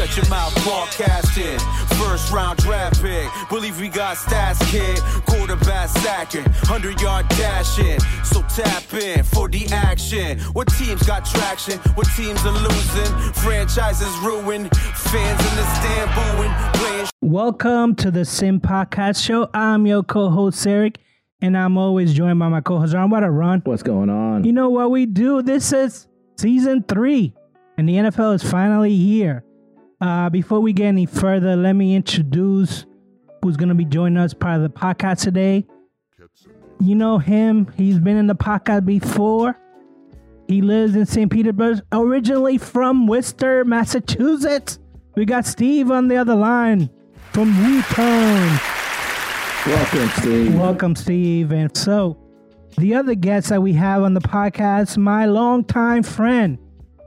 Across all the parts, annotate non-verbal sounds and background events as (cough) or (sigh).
Shut your mouth, broadcasting. First round draft pick. Believe we got stats, kid. Quarterback sacking. 100 yard dashing. So tap in for the action. What teams got traction? What teams are losing? Franchises ruined. Fans in the stand booing. Playing. Welcome to the Sim Podcast Show. I'm your co-host Eric, and I'm always joined by my co-host Ron. What a run! What's going on? You know what we do? This is season three, and the NFL is finally here. Uh, before we get any further, let me introduce who's going to be joining us part of the podcast today. You know him. He's been in the podcast before. He lives in St. Petersburg, originally from Worcester, Massachusetts. We got Steve on the other line from Wheaton. Welcome, Steve. Welcome, Steve. And so, the other guest that we have on the podcast, my longtime friend.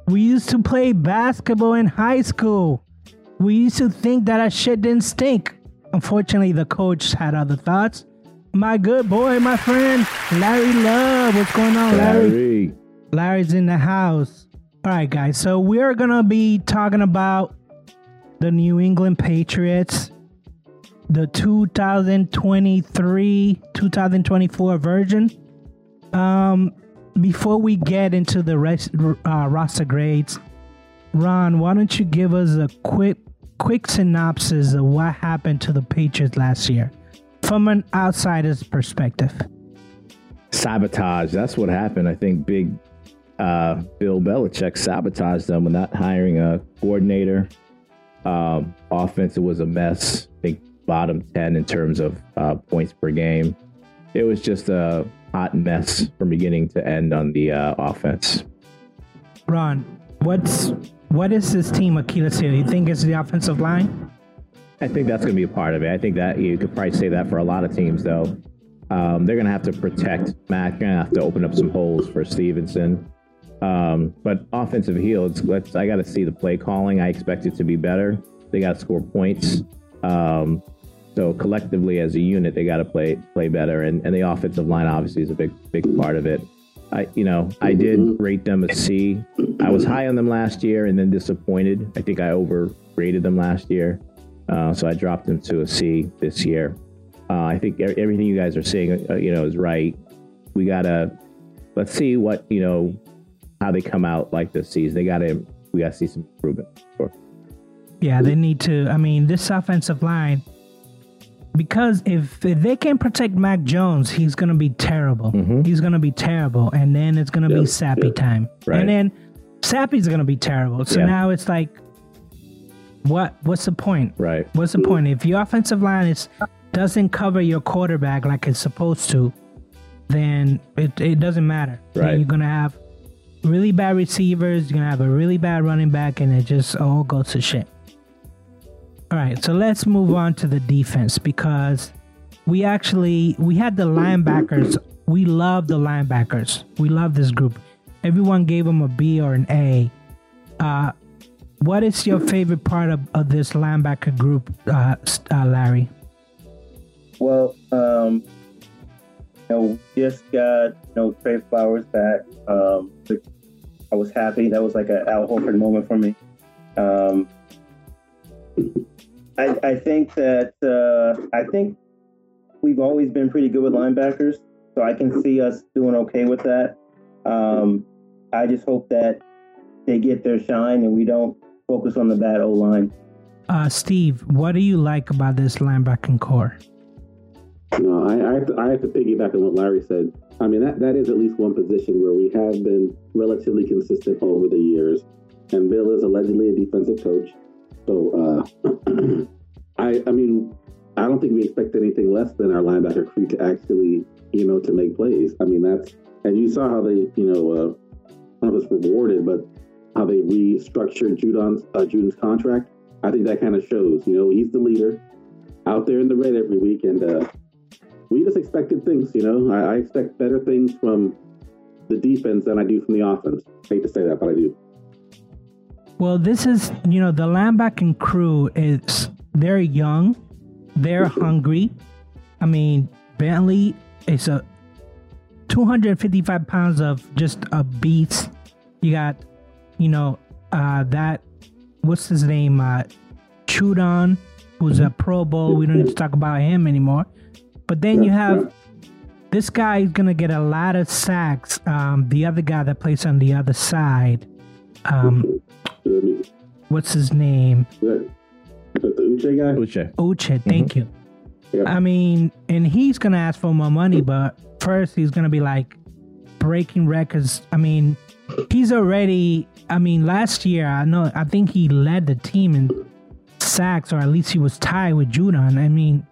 We used to play basketball in high school. We used to think that our shit didn't stink. Unfortunately, the coach had other thoughts. My good boy, my friend, Larry Love. What's going on, Larry? Larry. Larry's in the house. All right, guys. So we're gonna be talking about the New England Patriots, the 2023 2024 version. Um, before we get into the rest, uh, roster grades, Ron, why don't you give us a quick quick synopsis of what happened to the Patriots last year from an outsider's perspective? Sabotage. That's what happened. I think big uh, Bill Belichick sabotaged them with not hiring a coordinator. Um, offense, was a mess. I think bottom 10 in terms of uh, points per game. It was just a hot mess from beginning to end on the uh, offense. Ron, what's what is this team Achilles heel? You think it's the offensive line? I think that's going to be a part of it. I think that you could probably say that for a lot of teams, though. Um, they're going to have to protect Matt. They're going to have to open up some holes for Stevenson. Um, but offensive heel, it's, let's, I got to see the play calling. I expect it to be better. They got to score points. Um, so collectively, as a unit, they got to play play better. And, and the offensive line obviously is a big big part of it. I you know I did rate them a C. I was high on them last year and then disappointed. I think I overrated them last year, uh, so I dropped them to a C this year. Uh, I think everything you guys are saying, uh, you know, is right. We gotta let's see what you know how they come out like this season. They gotta we gotta see some improvement. Sure. Yeah, they need to. I mean, this offensive line, because if, they can protect Mac Jones, he's gonna be terrible. Mm-hmm. He's gonna be terrible, and then it's gonna be Zappe yeah. time, Right. and then Zappe's gonna be terrible. So Yeah. now it's like, what? What's the point? Right. What's the point if your offensive line is doesn't cover your quarterback like it's supposed to? Then it it doesn't matter. Then Right. you're gonna have really bad receivers. You're gonna have a really bad running back, and it just all goes to shit. All right, so let's move on to the defense because we actually we had the linebackers. We love the linebackers. We love this group. Everyone gave them a B or an A. Uh, what is your favorite part of, of this linebacker group, uh, uh, Larry? Well, um, you know, just got you know Trey Flowers back. Um, I was happy. That was like an Al Horford moment for me. Um, I, I think that uh, I think we've always been pretty good with linebackers, so I can see us doing okay with that. Um, I just hope that they get their shine and we don't focus on the bad O line. Uh, Steve, what do you like about this linebacking core? No, I, I, have to, I have to piggyback on what Larry said. I mean, that, that is at least one position where we have been relatively consistent over the years. And Bill is allegedly a defensive coach. So, uh, (clears throat) I, I mean, I don't think we expect anything less than our linebacker crew to actually, you know, to make plays. I mean, that's, and you saw how they, you know, uh, I if it's rewarded, but how they restructured Judon's, uh, Judon's contract. I think that kind of shows, you know, he's the leader out there in the red every week. And, uh, we just expected things, you know. I, I expect better things from the defense than I do from the offense. hate to say that, but I do. Well, this is, you know, the linebacking crew is they're young, they're hungry. I mean, Bentley is a 255 pounds of just a beast. You got, you know, uh, that what's his name? Uh, Judon, who's a Pro Bowl. We don't need to talk about him anymore. But then you have this guy is gonna get a lot of sacks. Um, the other guy that plays on the other side, um, what's his name? The Uche guy. Uche. Uche. Thank mm-hmm. you. Yeah. I mean, and he's gonna ask for more money, but first he's gonna be like breaking records. I mean, he's already. I mean, last year I know I think he led the team in sacks, or at least he was tied with Judon. I mean,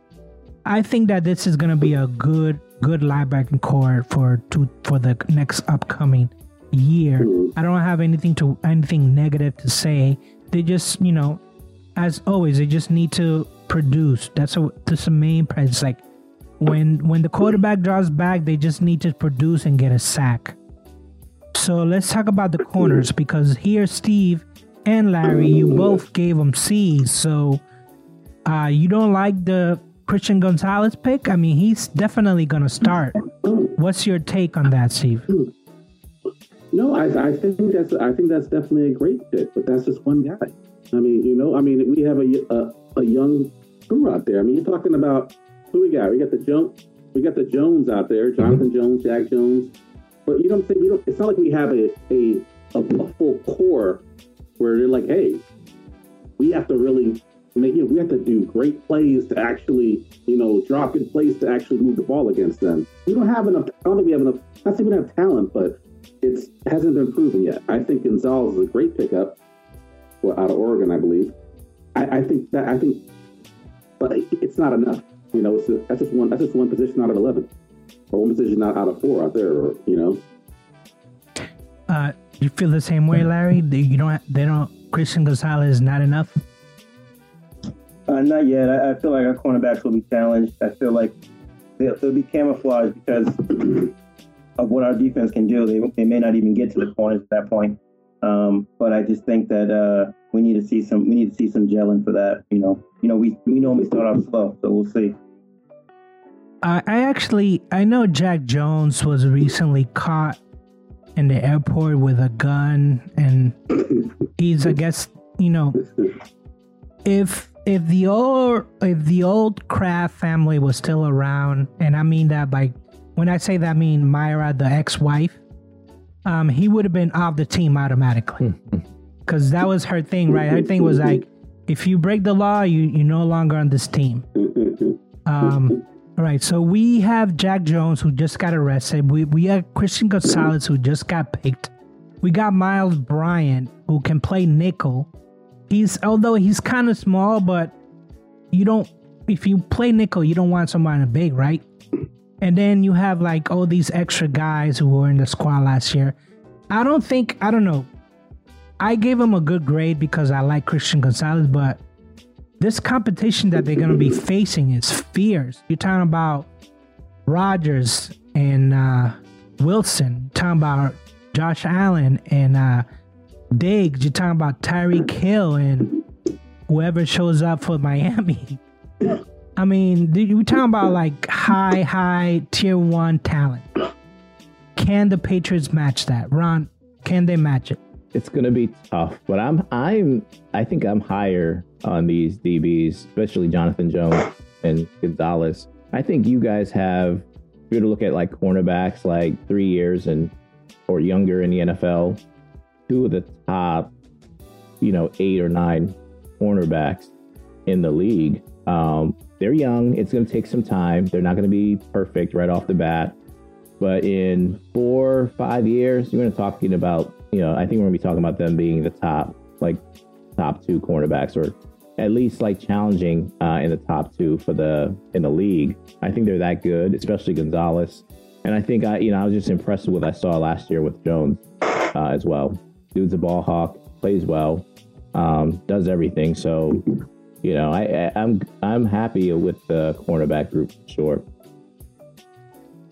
I think that this is gonna be a good, good linebacking core for to for the next upcoming year. Mm-hmm. I don't have anything to anything negative to say. They just, you know, as always, they just need to produce. That's a that's the main price. Like when when the quarterback draws back, they just need to produce and get a sack. So let's talk about the corners because here, Steve and Larry, you both gave them C's. So uh, you don't like the Christian Gonzalez pick? I mean, he's definitely gonna start. What's your take on that, Steve? No, I, I think that's I think that's definitely a great pick, but that's just one guy. I mean, you know, I mean, we have a a, a young crew out there. I mean, you're talking about who we got? We got the Jones, we got the Jones out there, mm-hmm. Jonathan Jones, Jack Jones. But you know what I'm saying? We don't. It's not like we have a a, a, a full core where they're like, hey, we have to really make you know, we have to do great plays to actually, you know, drop in plays to actually move the ball against them. We don't have enough. I don't think we have enough. Not saying we don't have talent, but it's hasn't been proven yet. I think Gonzalez is a great pickup. Well, out of Oregon, I believe. I, I think that I think, but it's not enough. You know, it's a, that's just one. That's just one position out of eleven, or one position not out of four out there. Or, you know, Uh, you feel the same way, Larry? They, you don't. They don't. Christian Gonzalez is not enough. Uh, not yet. I, I feel like our cornerbacks will be challenged. I feel like they'll, they'll be camouflaged because of what our defense can do. They, they may not even get to the corners at that point. Um, but I just think that uh, we need to see some we need to see some gelling for that. You know, you know we we normally start off slow, so we'll see. I, I actually I know Jack Jones was recently caught in the airport with a gun, and he's I guess you know if if the old if the old Kraft family was still around, and I mean that by when I say that I mean Myra, the ex-wife, um, he would have been off the team automatically (laughs) because that was her thing, right? Her thing was like, if you break the law, you you're no longer on this team. Um, all right, so we have Jack Jones who just got arrested. We we have Christian Gonzalez who just got picked. We got Miles Bryant who can play nickel. He's although he's kind of small, but you don't if you play nickel, you don't want somebody big, right? And then you have like all these extra guys who were in the squad last year. I don't think I don't know. I gave him a good grade because I like Christian Gonzalez, but this competition that they're gonna be facing is fierce. You're talking about Rodgers and uh, Wilson. You're talking about Josh Allen and uh, Diggs. You're talking about Tyreek Hill and whoever shows up for (laughs) Miami. I mean, we're talking about like high, high tier one talent. Can the Patriots match that, Ron? Can they match it? It's to be tough, but I'm I'm I think I'm higher on these DBs, especially Jonathan Jones and Gonzalez. I think you guys have if you were to look at like cornerbacks like 3 years and or younger in the NFL, two of the top you know, 8 or 9 cornerbacks in the league. Um, they're young. It's going to take some time. They're not going to be perfect right off the bat. But in four, five years, you're going to talking about, you know, I think we're going to be talking about them being the top, like top two cornerbacks, or at least like challenging uh, in the top two for the in the league. I think they're that good, especially Gonzalez. And I think I, you know, I was just impressed with what I saw last year with Jones uh, as well. Dude's a ball hawk, plays well, um, does everything. So, you know, I, I, I'm I'm happy with the cornerback group for sure.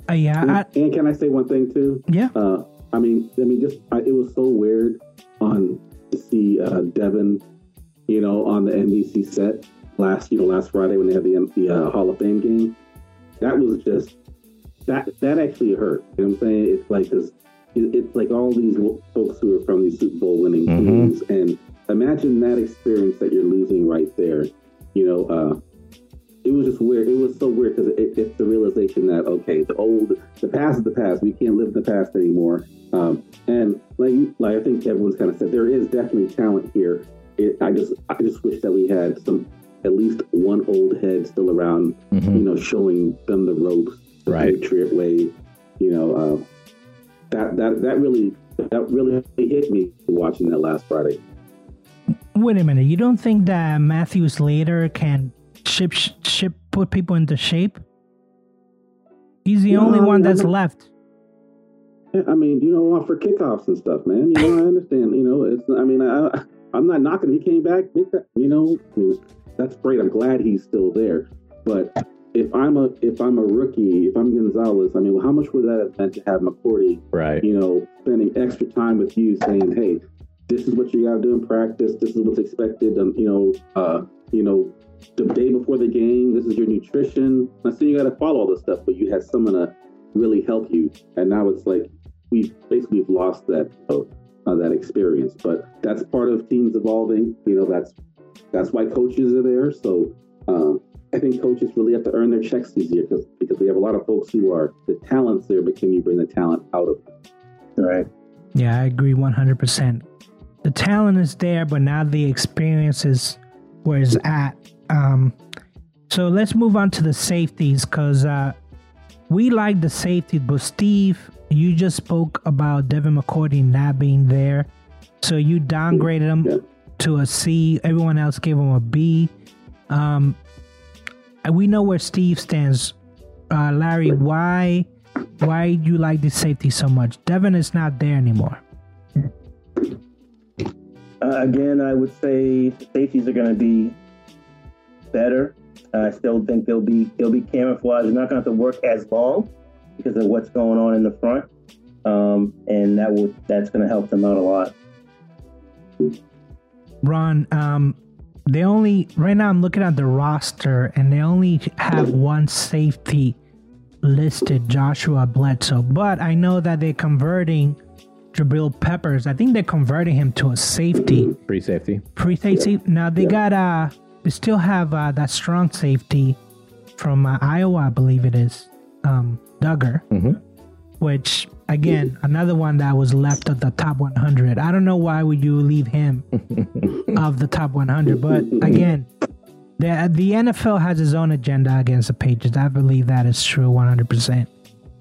Uh, yeah, And, I, and can I say one thing too? yeah. Uh, I mean, I mean, just I, it was so weird on to see uh, Devin, you know, on the NBC set last, you know, last Friday when they had the the uh, Hall of Fame game. That was just that that actually hurt. You know what I'm saying? It's like this. It, it's like all these folks who are from these Super Bowl winning Mhm. teams, and imagine that experience that you're losing right there. You know, uh, it was just weird. It was so weird because it, it's the realization that okay, the old, the past is the past. We can't live in the past anymore. Um, and like, like I think everyone's kind of said, there is definitely talent here. It, I just, I just wish that we had some, at least one old head still around, Mhm. you know, showing them the ropes, the Right. Patriot way. You know, uh, that that that really that really hit me watching that last Friday. Wait a minute. You don't think that Matthew Slater can ship ship put people into shape? He's the No, only one that's no. left. Yeah, I mean, you know, for kickoffs and stuff, man. You know, I understand. You know, it's. I mean, I, I'm not knocking. He came back. You know, I mean, that's great. I'm glad he's still there. But if I'm a if I'm a rookie, if I'm Gonzalez, I mean, well, how much would that have meant to have McCourty? Right. You know, spending extra time with you, saying, "Hey, this is what you got to do in practice. This is what's expected." And you know, uh, you know, the day before the game, this is your nutrition. I see you got to follow all this stuff, but you had someone to really help you. And now it's like we basically we've lost that uh, that experience. But that's part of teams evolving. You know, that's that's why coaches are there. So um, I think coaches really have to earn their checks this year because because we have a lot of folks who are the talents there, but can you bring the talent out of them? Right. Yeah, I agree 100%. The talent is there, but now the experience is where it's at. Um, so let's move on to the safeties because uh, we like the safeties, but Steve, you just spoke about Devin McCourty not being there. So you downgraded him Yeah. to a C. Everyone else gave him a B. Um, we know where Steve stands. Uh, Larry, why why you like the safety so much? Devin is not there anymore. Uh, again, I would say safeties are going to be better. I still think they'll be they'll be camouflaged. They're not going to have to work as long because of what's going on in the front, um, and that would that's going to help them out a lot. Ron, um, they only right now I'm looking at the roster and they only have one safety listed, Joshua Bledsoe. But I know that they're converting Jabril Peppers. I think they're converting him to a safety. Free safety. Free safety. Now they got uh they still have uh that strong safety from uh, Iowa, I believe it is. Um Dugger. Mhm. Which again, another one that was left of the top 100. I don't know why would you leave him (laughs) of the top 100, but again, the the NFL has its own agenda against the Patriots. I believe that is true 100%.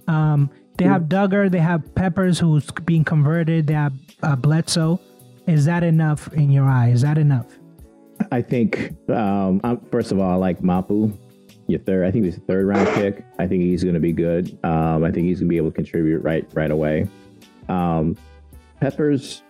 Um, they have Dugger, they have Peppers, who's being converted. They have uh, Bledsoe. Is that enough in your eye? Is that enough? I think um, first of all, I like Mapu. Your third, I think he's a third round pick. I think he's going to be good. Um, I think he's going to be able to contribute right right away. Um, Peppers,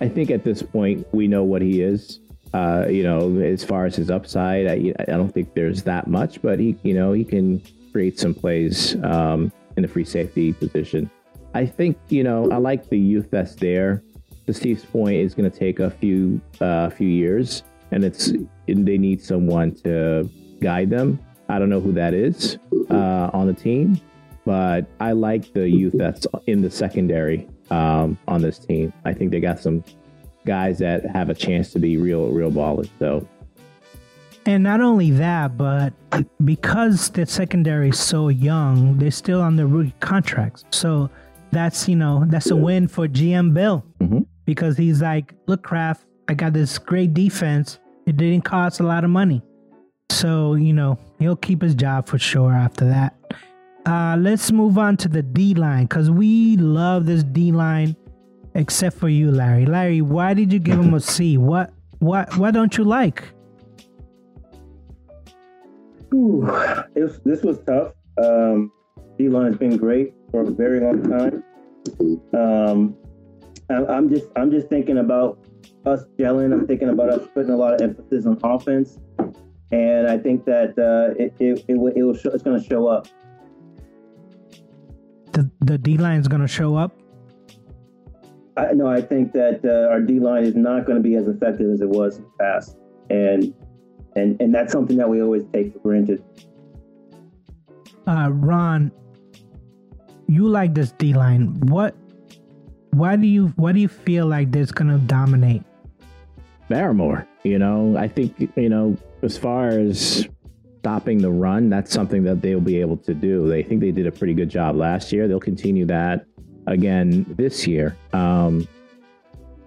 I think at this point we know what he is. Uh, you know, as far as his upside, I, I don't think there's that much, but he, you know, he can create some plays um, in the free safety position. I think you know I like the youth that's there. To Steve's point, is going to take a few uh, few years, and it's they need someone to guide them. I don't know who that is uh, on the team, but I like the youth that's in the secondary um, on this team. I think they got some guys that have a chance to be real real ballers. So And not only that, but because the secondary is so young, they're still on the rookie contracts. So that's you know that's a win for GM Bill Mhm. because he's like, look, Kraft, I got this great defense. It didn't cost a lot of money, so you know he'll keep his job for sure after that. Uh, let's move on to the D line because we love this D line, except for you, Larry. Larry, why did you give him a C? What what what don't you like? Whew. Was, this was tough. Um, D line's been great for a very long time. Um, I, I'm just I'm just thinking about us gelling. I'm thinking about us putting a lot of emphasis on offense, and I think that uh, it it it, will, it will show, it's going to show up. the the D line is going to show up. I no, I think that uh, our D line is not going to be as effective as it was in the past, and and and that's something that we always take for granted. Uh, Ron, you like this D line. What? Why do you? Why do you feel like this going to dominate? Barmore. You know, I think you know as far as stopping the run, that's something that they'll be able to do. They think they did a pretty good job last year. They'll continue that again this year. Um,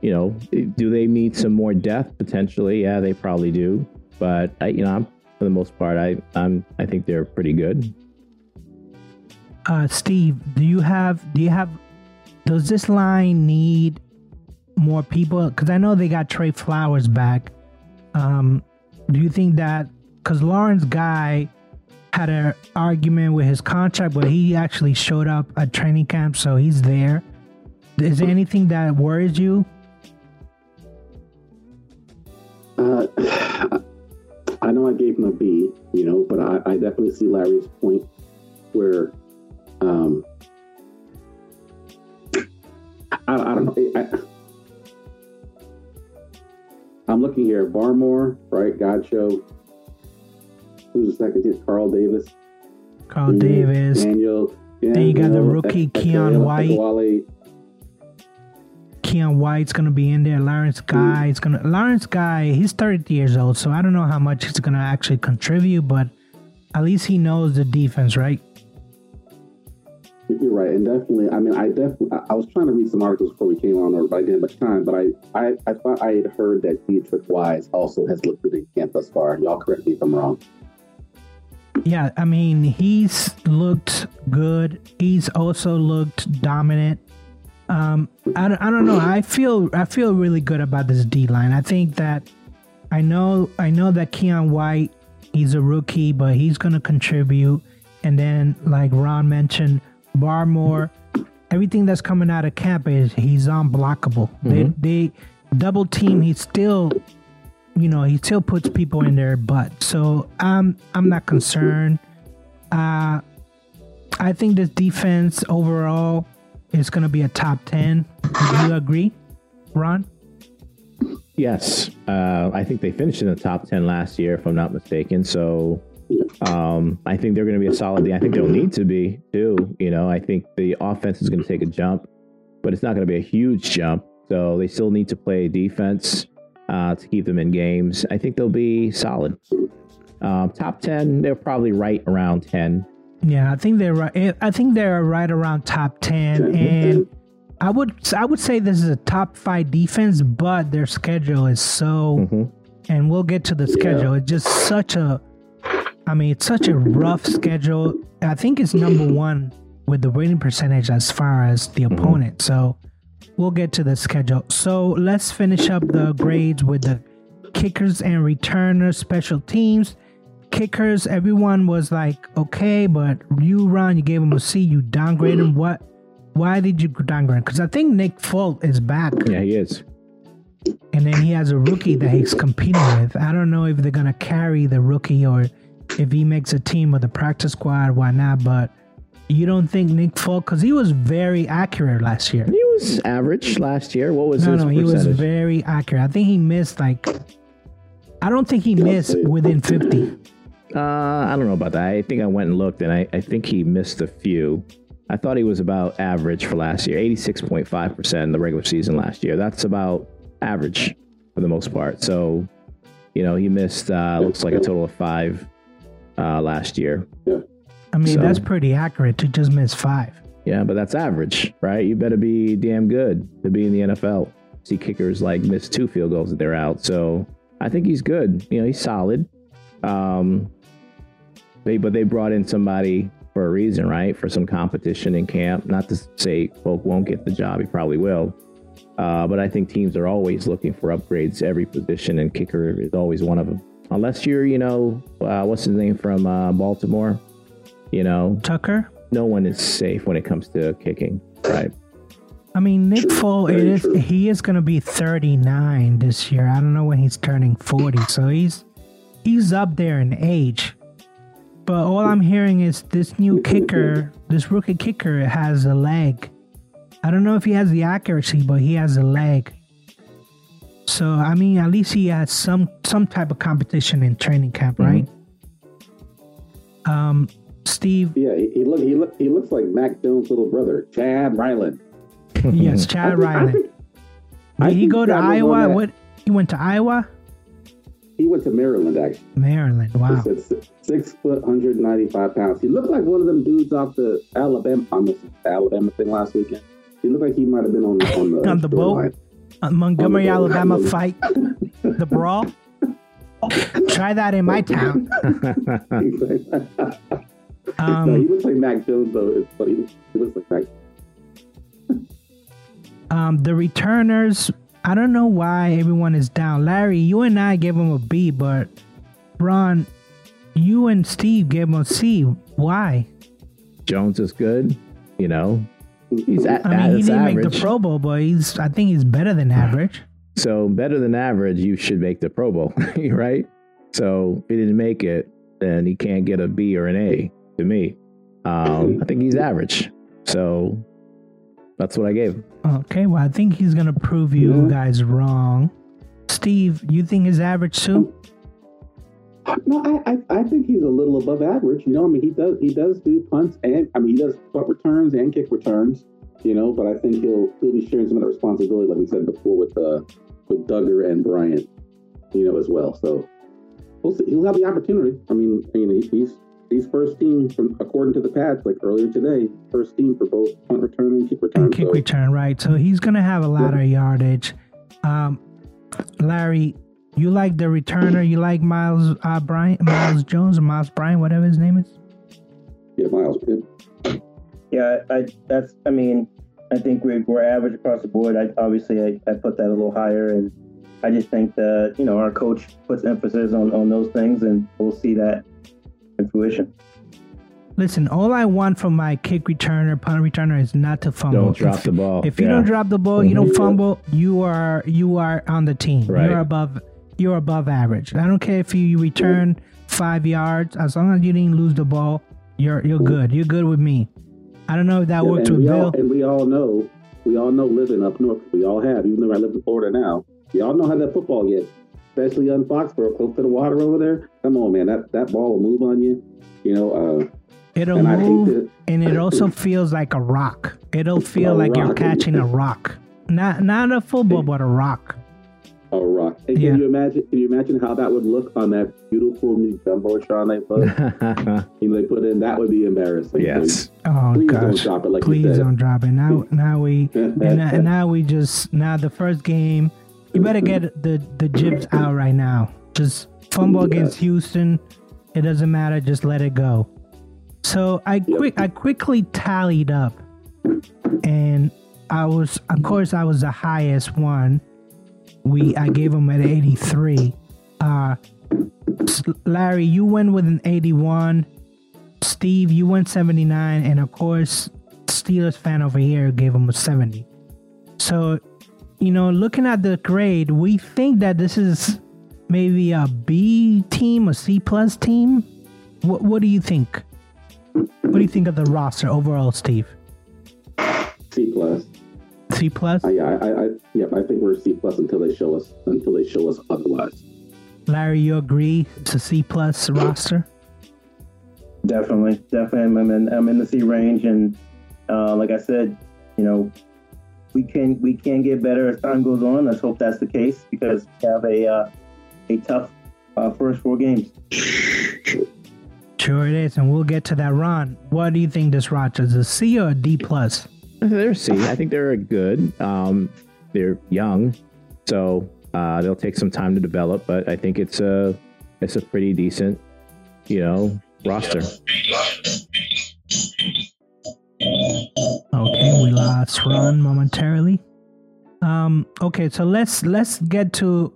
you know, do they need some more depth potentially? Yeah, they probably do. But I, you know, I'm, for the most part, I I'm I think they're pretty good. Uh, Steve, do you have do you have does this line need more people? Because I know they got Trey Flowers back. Um, do you think that because Lawrence Guy had an argument with his contract, but he actually showed up at training camp, so he's there. Is there anything that worries you? I, definitely see Larry's point where um, I, I don't know. I, I'm looking here. Barmore, right? God show. Who's the second team? Carl Davis. Carl Davis. Daniel. Then you got the rookie Keion White. Keion White's gonna be in there. Lawrence Guy is gonna. Lawrence Guy, he's 30 years old, so I don't know how much he's gonna actually contribute, but at least he knows the defense, right? You're right, and definitely. I mean, I definitely. I was trying to read some articles before we came on, but I didn't have much time. But I, I, I thought I had heard that Deatrich Wise also has looked good in camp thus far. Y'all correct me if I'm wrong. Yeah, I mean, he's looked good. He's also looked dominant. Um, I, I don't know. I feel I feel really good about this D line. I think that I know I know that Keion White, he's a rookie, but he's gonna contribute. And then, like Ron mentioned, Barmore, everything that's coming out of camp is he's unblockable. Mm-hmm. They they double team. He still, you know, he still puts people in their butt. So I'm I'm not concerned. Uh, I think this defense overall is going to be a top ten. Do you agree, Ron? Yes, uh, I think they finished in the top ten last year, if I'm not mistaken. So um, I think they're going to be a solid. I think they'll need to be too. You know, I think the offense is going to take a jump, but it's not going to be a huge jump. So they still need to play defense uh, to keep them in games. I think they'll be solid. Um, top ten, they're probably right around ten. Yeah, I think they're right. I think they're right around top ten, and I would I would say this is a top five defense, but their schedule is so. Mm-hmm. And we'll get to the schedule. Yeah. It's just such a I mean, it's such a rough schedule. I think it's number one with the winning percentage as far as the mm-hmm. opponent. So we'll get to the schedule. So let's finish up the grades with the kickers and returners, special teams. Kickers, everyone was like, okay, but you, Ron, you gave him a C. You downgraded him. What? Why did you downgrade? Because I think Nick Folk is back. Yeah, he is. And then he has a rookie that he's competing with. I don't know if they're gonna carry the rookie or if he makes a team of the practice squad, why not? But you don't think Nick Folk because he was very accurate last year. He was average last year. What was no, his no? Percentage? He was very accurate. I think he missed like. I don't think he missed within fifty. Uh, I don't know about that. I think I went and looked, and I, I think he missed a few. I thought he was about average for last year, eighty six point five percent in the regular season last year. That's about average for the most part. So, you know, he missed uh, looks like a total of five uh, last year. I mean, so, that's pretty accurate to just miss five. Yeah, but that's average, right? You better be damn good to be in the NFL. See kickers like miss two field goals that they're out. So I think he's good. You know, he's solid. Um, they, but they brought in somebody for a reason, right? For some competition in camp. Not to say Folk won't get the job, he probably will. Uh, but I think teams are always looking for upgrades every position, and kicker is always one of them unless you're, you know, uh, what's his name from uh, Baltimore, you know, Tucker. No one is safe when it comes to kicking, right? I mean, Nick Foles, it is he is going to be 39 this year. I don't know when he's turning 40, so he's he's up there in age. But all I'm hearing is this new kicker, this rookie kicker, has a leg. I don't know if he has the accuracy, but he has a leg. So I mean, at least he has some some type of competition in training camp, right? Mm-hmm. Um, Steve. Yeah, he, he look he look he looks like Mac Jones' little brother, Chad Ryland. yes, (laughs) Chad Ryland. Did he go to Iowa? What He went to Iowa, He went to Maryland actually. Maryland. Wow. He said si- six foot, 195 pounds. He looked like one of them dudes off the Alabama, on the Alabama thing last weekend. He looked like he might have been on, on the (laughs) On the boat? shoreline. Uh, Montgomery, On the boat. Alabama (laughs) fight, the brawl. Try that in my town. (laughs) no, he Um, looks like Mac Jones though. It's funny. He looks like Mac. um, the returners. I don't know why everyone is down. Larry, you and I gave him a B, but Ron, you and Steve gave him a C. Why? Jones is good. You know, he's at, I mean, he didn't average. make the Pro Bowl, but he's. I think he's better than (sighs) average. So better than average, you should make the Pro Bowl, (laughs) right? So if he didn't make it, then he can't get a B or an A to me. Um, I think he's average. So that's what I gave him. Okay, well, I think he's gonna prove you Yeah. guys wrong. Steve, you think he's average too? No, I, I I think he's a little above average. You know, I mean, he does he does do punts and I mean he does punt returns and kick returns. You know, but I think he'll he'll be sharing some of the responsibility, like we said before, with uh with Dugger and Bryant. You know, as well. So we'll see. He'll have the opportunity. I mean, you know, he's he's first team from according to the pads like earlier today. First team for both punt return and kick return. And kick so, return, right? So he's gonna have a lot of yardage. Um, Larry, you like the returner? You like Miles uh, Bryant, Miles Jones, or Miles Bryant, whatever his name is? yeah, Miles. yeah. Yeah, I that's I mean, I think we're we're average across the board. I obviously I, I put that a little higher and I just think that, you know, our coach puts emphasis on, on those things and we'll see that in fruition. Listen, all I want from my kick returner, punt returner is not to fumble. Don't drop if, the ball. If you Yeah. don't drop the ball, you don't Mhm. fumble. You are you are on the team. Right. You're above. You're above average. I don't care if you return five yards. As long as you didn't lose the ball, you're you're good. You're good with me. I don't know if that Yeah, worked with all, Bill. and we all know, we all know living up north. We all have, even though I live in Florida now. We all know how that football gets, especially on Foxborough, close to the water over there. Come on, man, that that ball will move on you. You know, uh, It'll and move, to, and it also feels like a rock. It'll feel like you're catching a rock. Not not a football, but a rock. a rock. And Yeah. can you imagine? Can you imagine how that would look on that beautiful new jumbotron they put? (laughs) you know, they put in that would be embarrassing. yes. Oh Please don't drop it like Please don't drop it. Now now we (laughs) now- and now we just now the first game you better get the the jibs out right now. Just fumble against houston. It doesn't matter. Just let it go. So i quick i quickly tallied up. And i was of course i was the highest one. We i gave him at 83 uh larry you went with an 81 steve you went 79 and of course steelers fan over here gave him a 70 so you know, looking at the grade, we think that this is maybe a B team, a C plus team. What What do you think? What do you think of the roster overall, Steve? C plus. C plus. I, I, I, I, yep. I think we're C plus until they show us until they show us otherwise. Larry, you agree? It's a C plus roster. Definitely, definitely. I'm in, I'm in the C range, and uh, like I said, you know, we can we can get better as time goes on. Let's hope that's the case because we have a uh, a tough uh, first four games. Sure, it is, and we'll get to that. Ron, what do you think this roster is? A C or a D plus? They're C. I think they're good. Um, they're young, so uh, they'll take some time to develop. But I think it's a it's a pretty decent, you know, roster. Okay, we lost Ron momentarily. Um, okay, so let's let's get to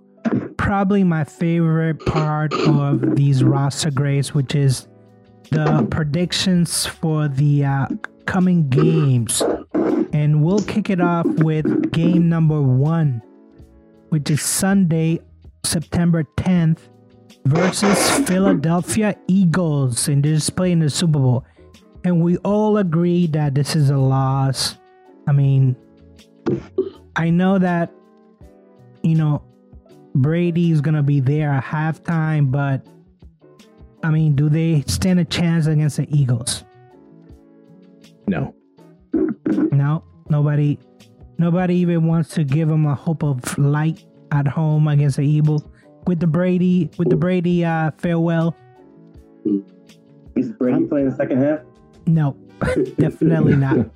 probably my favorite part of these roster grades, which is the predictions for the uh, coming games, and we'll kick it off with game number one, which is Sunday, September tenth, versus Philadelphia Eagles, and they're just playing the Super Bowl and we all agree that this is a loss. I mean, I know that you know Brady's gonna be there at halftime, but I mean, do they stand a chance against the Eagles? No, No, nobody, nobody even wants to give them a hope of light at home against the Eagles with the Brady with the Brady uh, farewell. Is Brady playing the second half? No, (laughs) definitely not.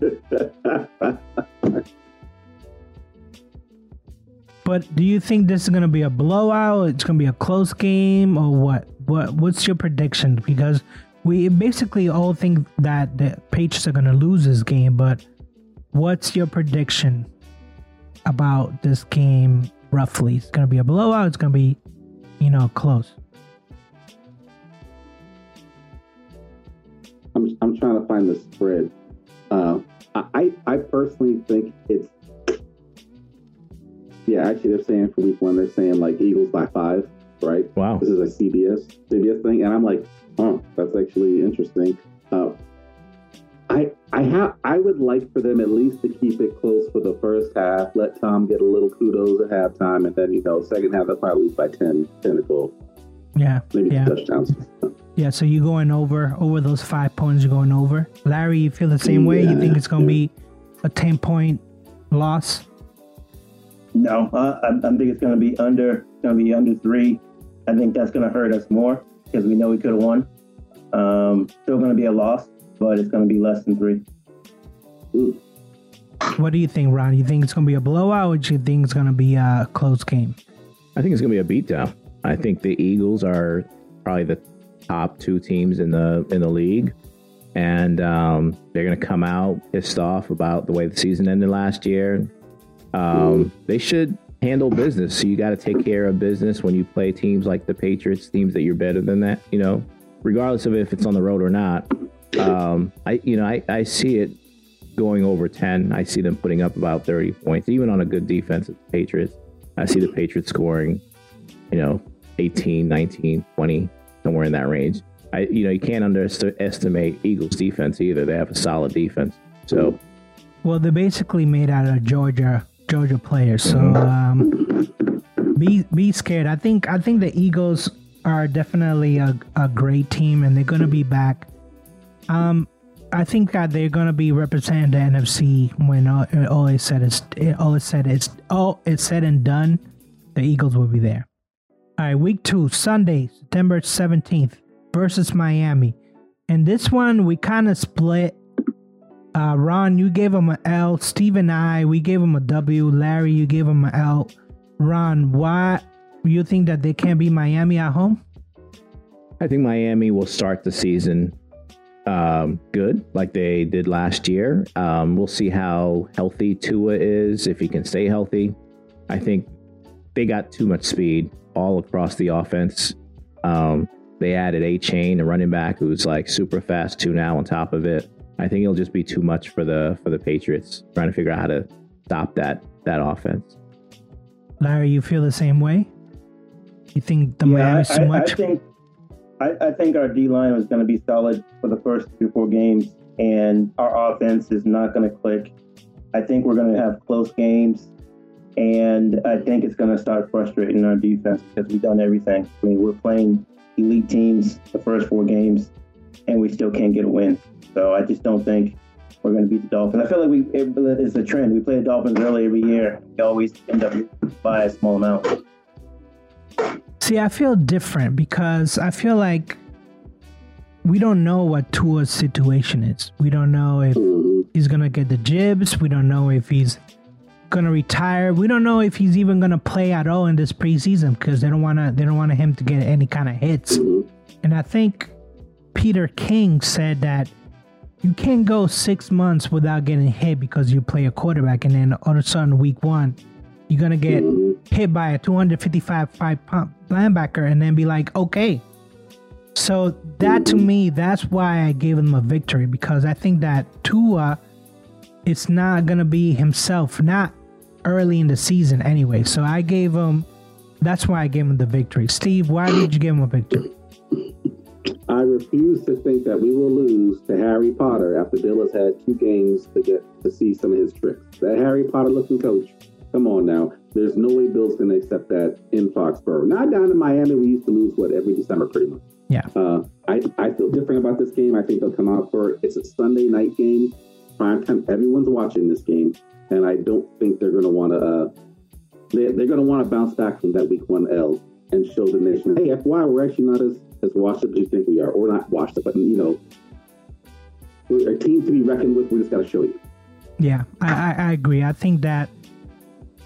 But do you think this is going to be a blowout? It's going to be a close game, or what? What What's your prediction? Because we basically all think that the Patriots are going to lose this game, but what's your prediction about this game roughly? It's going to be a blowout. It's going to be, you know, close. I'm, I'm trying to find the spread. Uh, I I personally think it's yeah. Actually, they're saying for week one, they're saying like Eagles by five. Right? Wow. This is a CBS CBS thing, and I'm like, oh, that's actually interesting. Uh, I I have I would like for them at least to keep it close for the first half. Let Tom get a little kudos at halftime, and then you know second half they'll probably lose by 10, 10 or twelve, Yeah, maybe yeah, touchdowns. Yeah. So you're going over over those five points? You're going over. Larry, you feel the same way? You think it's going to be a ten point loss? No, uh, I, I think it's going to be under. It's going to be under three. I think that's going to hurt us more because we know we could have won. Um, still going to be a loss, but it's going to be less than three. Ooh. What do you think, Ron? You think it's going to be a blowout, or do you think it's going to be a close game? I think it's going to be a beatdown. I think the Eagles are probably the top two teams in the in the league, and um, they're going to come out pissed off about the way the season ended last year. Um, they should handle business. So you got to take care of business when you play teams like the Patriots, teams that you're better than that. You know, regardless of if it's on the road or not. Um, I you know I, I see it going over 10. I see them putting up about 30 points, even on a good defense of the Patriots. I see the Patriots scoring, you know, 18, 19, 20, somewhere in that range. I, you know, you can't underestimate Eagles defense either. They have a solid defense. So, Well, they're basically made out of Georgia Georgia players, so um, be be scared. I think I think the Eagles are definitely a, a great team, and they're gonna be back. Um, I think that they're gonna be representing the NFC when all, all is said is all is said is all is said and done. The Eagles will be there. All right, week two, Sunday, September seventeenth, versus Miami, and this one we kind of split. Uh, Ron, you gave him an L. Steve and I, we gave him a W. Larry, you gave him an L. Ron, why you think that they can't be Miami at home? I think Miami will start the season um, good, like they did last year. Um, we'll see how healthy Tua is, if he can stay healthy. I think they got too much speed all across the offense. Um, they added Achane, a running back who's like super fast too now on top of it. I think it'll just be too much for the for the Patriots trying to figure out how to stop that that offense. Larry, you feel the same way? You think the Yeah, Miami's I, too I- much? I think I, I think our D line is going to be solid for the first three or four games, and our offense is not going to click. I think we're going to have close games, and I think it's going to start frustrating our defense because we've done everything. I mean, we're playing elite teams the first four games, and we still can't get a win. So I just don't think we're going to beat the Dolphins. I feel like we it, it's a trend. We play the Dolphins early every year. We always end up by a small amount. See, I feel different because I feel like we don't know what Tua's situation is. We don't know if Mhm. he's gonna get the jibs. We don't know if he's gonna retire. We don't know if he's even gonna play at all in this preseason because they don't wanna they don't want him to get any kind of hits. Mhm. And I think Peter King said that you can't go six months without getting hit because you play a quarterback, and then all of a sudden, week one, you're gonna get Mhm. hit by a 255 five pound linebacker, and then be like, okay. So that to me, that's why I gave him a victory because I think that Tua, it's not gonna be himself, not early in the season anyway. So I gave him. That's why I gave him the victory. Steve, why did you give him a victory? I refuse to think that we will lose to Harry Potter after Bill has had two games to get to see some of his tricks. That Harry Potter looking coach, come on now. There's no way Bill's going to accept that in Foxborough. Not down in Miami, we used to lose what every December pretty much. Yeah. Uh, I, I feel different about this game. I think they'll come out for it. It's a Sunday night game. Prime time. Everyone's watching this game, and I don't think they're going to want to uh, they, they're going to want to bounce back from that week one L and show the nation, hey, FY, we're actually not as, as washed up as you think we are. Or not washed up, but, you know, we're a team to be reckoned with. We just got to show you. Yeah, I, I, I agree. I think that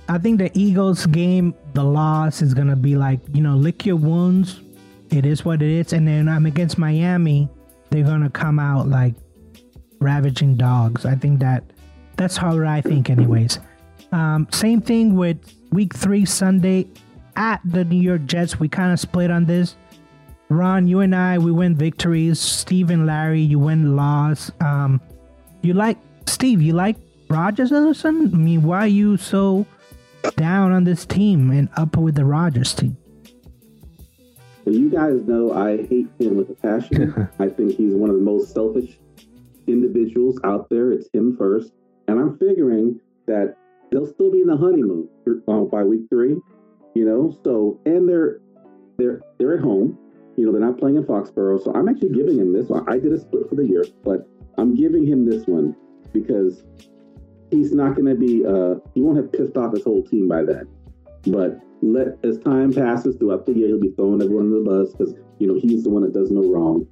I think the Eagles game, the loss is gonna be like, you know, lick your wounds. It is what it is. And then I'm against Miami, they're gonna come out like ravaging dogs. I think that that's how I think anyways. Um, same thing with week three Sunday at the New York Jets. We kind of split on this. Ron, you and I, we win victories. Steve and Larry, you win loss. Um, you like Steve? You like Rodgers Anderson? I mean, why are you so down on this team and up with the Rodgers team? Well, you guys know I hate him with a passion. (laughs) I think he's one of the most selfish individuals out there. It's him first, and I'm figuring that they'll still be in the honeymoon uh, by week three. You know, so and they're they're they're at home. You know, they're not playing in Foxborough, so I'm actually giving him this one. I did a split for the year, but I'm giving him this one because he's not going to be. Uh, he won't have pissed off his whole team by then. But let as time passes throughout the year, he'll be throwing everyone in the bus because you know he's the one that does no wrong.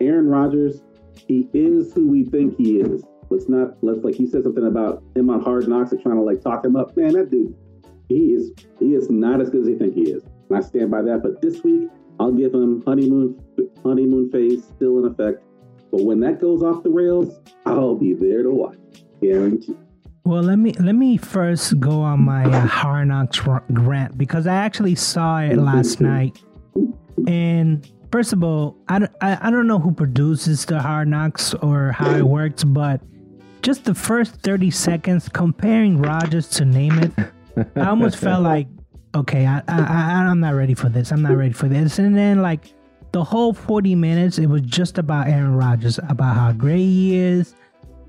Aaron Rodgers, he is who we think he is. Let's not let's like he said something about him on Hard Knocks and trying to like talk him up. Man, that dude, he is he is not as good as they think he is. And I stand by that. But this week, I'll give him honeymoon honeymoon phase still in effect. But when that goes off the rails, I'll be there to watch. Guarantee. Well, let me let me first go on my uh, Hard Knocks rant because I actually saw it last night. And first of all, I, don't- I, I don't know who produces the Hard Knocks or how it works, but just the first 30 seconds comparing Rodgers to Namath, I almost felt (laughs) like, okay, I, I, I, I'm not ready for this. I'm not ready for this. And then, like, the whole 40 minutes, it was just about Aaron Rodgers, about how great he is,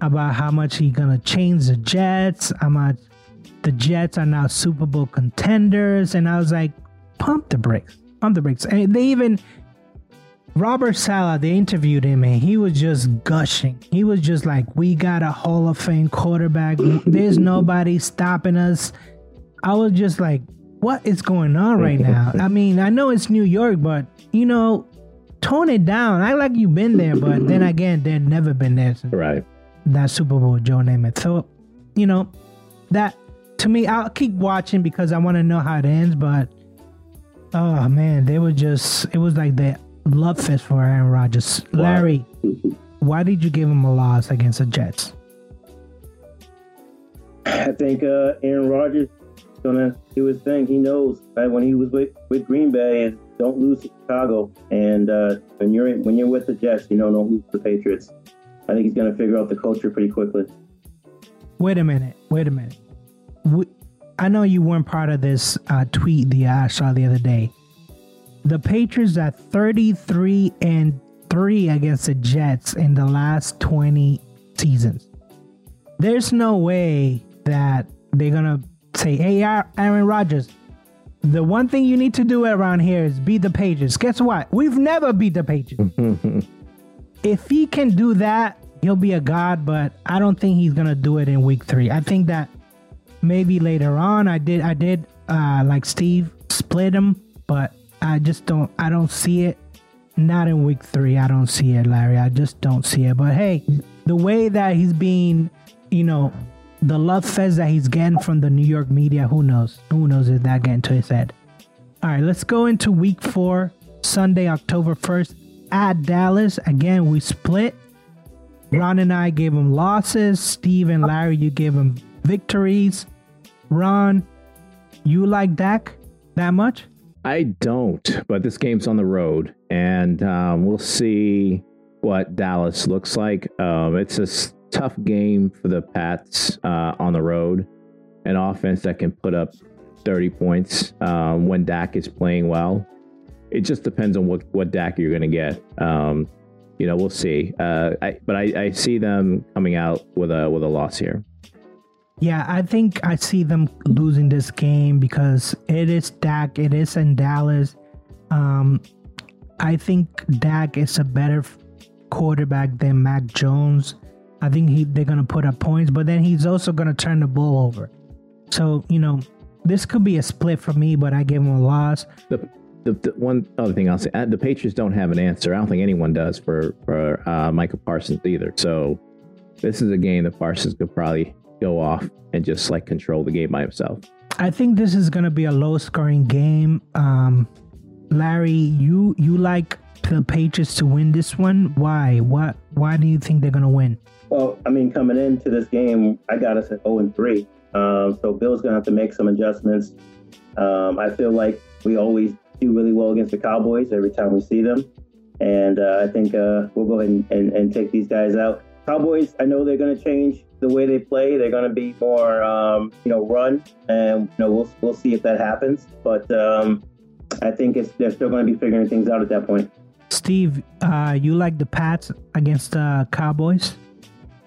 about how much he's gonna change the Jets, how much the Jets are now Super Bowl contenders, and I was like, pump the brakes, pump the brakes. And they even Robert Saleh, they interviewed him, and he was just gushing. He was just like, "We got a Hall of Fame quarterback. There's nobody stopping us." I was just like, "What is going on right (laughs) now?" I mean, I know it's New York, but you know, tone it down. I like you've been there, but then (laughs) again, they've never been there Right. that Super Bowl Joe Namath. So, you know, that to me, I'll keep watching because I want to know how it ends. But oh man, they were just it was like the love fest for Aaron Rodgers. Larry, why did you give him a loss against the Jets? I think uh, Aaron Rodgers is gonna do his thing. He knows that when he was with, with Green Bay is don't lose to Chicago. And uh, when you're when you're with the Jets, you know don't who's the Patriots. I think he's gonna figure out the culture pretty quickly. Wait a minute. Wait a minute. We, I know you weren't part of this uh, tweet that I saw the other day. The Patriots are 33 and 3 against the Jets in the last 20 seasons. There's no way that they're going to say, hey, Aaron Rodgers, the one thing you need to do around here is beat the Patriots. Guess what? We've never beat the Patriots. (laughs) if he can do that, he'll be a god. But I don't think he's gonna do it in week three. I think that maybe later on. I did, I did, uh, like Steve split him, but I just don't, I don't see it. Not in week three. I don't see it, Larry. I just don't see it. But hey, the way that he's being, you know, the love fest that he's getting from the New York media, who knows? Who knows if that getting to his head? All right, let's go into week four, Sunday, October 1st at Dallas. Again, we split. Ron and I gave him losses. Steve and Larry, you gave him victories. Ron, you like Dak that much? I don't, but this game's on the road, and um, we'll see what Dallas looks like. Um, it's a tough game for the Pats uh, on the road, an offense that can put up 30 points um, when Dak is playing well. It just depends on what, what Dak you're going to get. Um, you know, we'll see. Uh, I, but I, I see them coming out with a with a loss here. Yeah, I think I see them losing this game because it is Dak. It is in Dallas. Um, I think Dak is a better quarterback than Mac Jones. I think he they're gonna put up points, but then he's also gonna turn the ball over. So you know, this could be a split for me, but I give him a loss. The, the, the one other thing I'll say, uh, the Patriots don't have an answer. I don't think anyone does for for uh, Micah Parsons either. So this is a game that Parsons could probably go off and just like control the game by himself. I think this is gonna be a low scoring game. Um, Larry, you you like the Patriots to win this one? Why? What? Why do you think they're gonna win? Well, I mean, coming into this game, I got us at 0 and 3. Um, so Bill's going to have to make some adjustments. Um, I feel like we always do really well against the Cowboys every time we see them. And uh, I think uh, we'll go ahead and, and, and, take these guys out. Cowboys, I know they're going to change the way they play. They're going to be more, um, you know, run, and you know we'll we'll see if that happens. But um, I think it's they're still going to be figuring things out at that point. Steve, uh, you like the Pats against the Cowboys?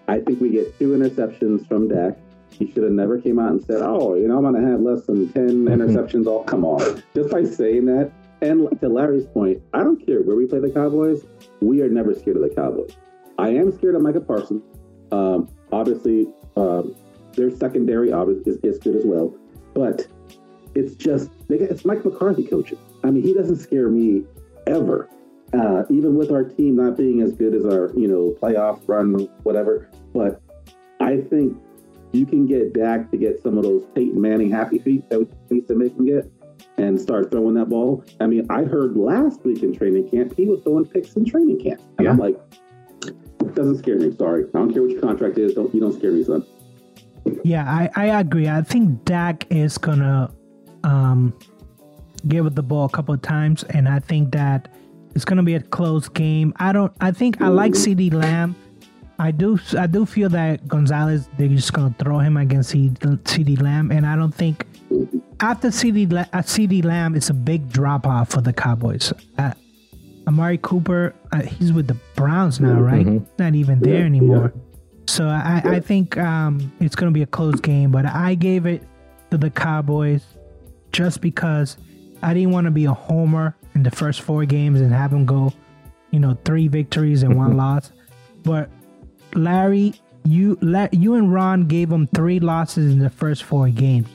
I think we get two interceptions from Dak. He should have never came out and said, "Oh, you know, I'm going to have less than 10 mm-hmm. (laughs) interceptions." All come on, just by saying that. And to Larry's point, I don't care where we play the Cowboys. We are never scared of the Cowboys. I am scared of Micah Parsons. Um, obviously, um, their secondary obviously is, is, good as well, but it's just it's Mike McCarthy coaching. I mean, he doesn't scare me ever uh, even with our team not being as good as our, you know, playoff run, whatever. But I think you can get Dak to get some of those Peyton Manning happy feet that we used to make him get and start throwing that ball. I mean, I heard last week in training camp, he was throwing picks in training camp. And yeah. I'm like, doesn't scare me. Sorry. I don't care what your contract is. Don't you don't scare me, son. Yeah, I, I agree. I think Dak is gonna um give it the ball a couple of times and I think that it's going to be a close game. I don't. I think I like CeeDee Lamb. I do. I do feel that Gonzalez. They're just going to throw him against CeeDee Lamb, and I don't think after CeeDee uh, CeeDee Lamb, it's a big drop off for the Cowboys. Uh, Amari Cooper, uh, he's with the Browns now, right? Mm-hmm. Not even there yeah, anymore. Yeah. So I, I think um, it's going to be a close game, but I gave it to the Cowboys just because I didn't want to be a homer in the first four games and have them go, you know, three victories and one loss. But Larry, you you and Ron gave them three losses in the first four games.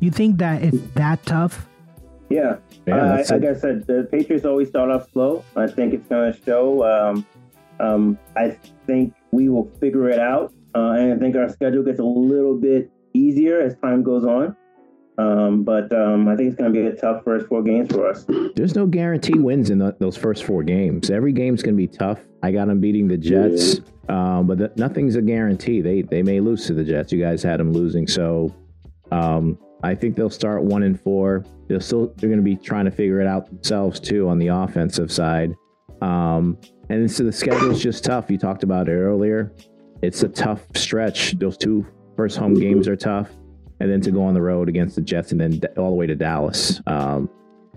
You think that it's that tough? Yeah, yeah uh, like I said, the Patriots always start off slow. I think it's going to show. Um, um, I think we will figure it out, uh, and I think our schedule gets a little bit easier as time goes on. Um, but um, I think it's going to be a tough first four games for us. There's no guarantee wins in the, those first four games. Every game's going to be tough. I got them beating the Jets, yeah. um, but nothing's a guarantee. They they may lose to the Jets. You guys had them losing, so um, I think they'll start one and four. They'll still they're going to be trying to figure it out themselves too on the offensive side. Um, and so the schedule's just tough. You talked about it earlier. It's a tough stretch. Those two first home games are tough and then to go on the road against the Jets and then all the way to Dallas. Um,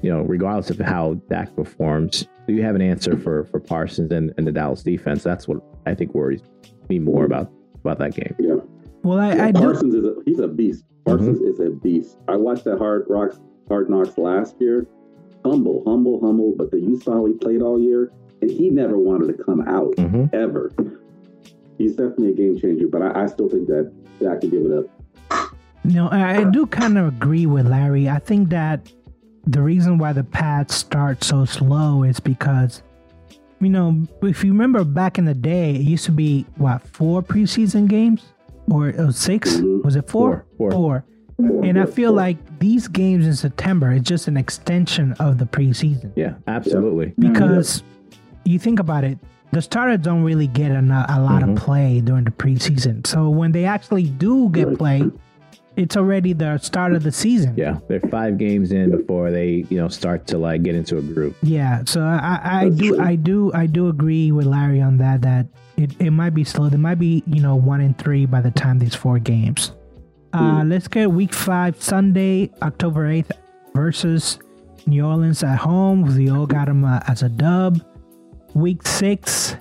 you know, regardless of how Dak performs, do you have an answer for for Parsons and, and the Dallas defense? That's what I think worries me more about about that game. Yeah. Well, I, yeah, I Parsons do. is a he's a beast. Parsons mm-hmm. is a beast. I watched that Hard Rocks Hard Knocks last year. Humble, humble, humble. But the you saw how he played all year, and he never wanted to come out mm-hmm. ever. He's definitely a game changer. But I, I still think that Dak can give it up. No, I, I do kind of agree with Larry. I think that the reason why the Pats start so slow is because, you know, if you remember back in the day, it used to be what four preseason games or it 6 mm-hmm. Was it four? Four. four. four. And I feel like these games in September is just an extension of the preseason. Yeah, absolutely. Because you think about it, the starters don't really get a, a lot mm-hmm. of play during the preseason. So when they actually do get play, it's already the start of the season. Yeah, they're five games in before they you know start to like get into a group. Yeah, so I, I do true. I do I do agree with Larry on that that it, it might be slow. They might be you know one and three by the time these four games. Uh, mm. Let's get week five Sunday October eighth versus New Orleans at home. We all got them uh, as a dub. Week six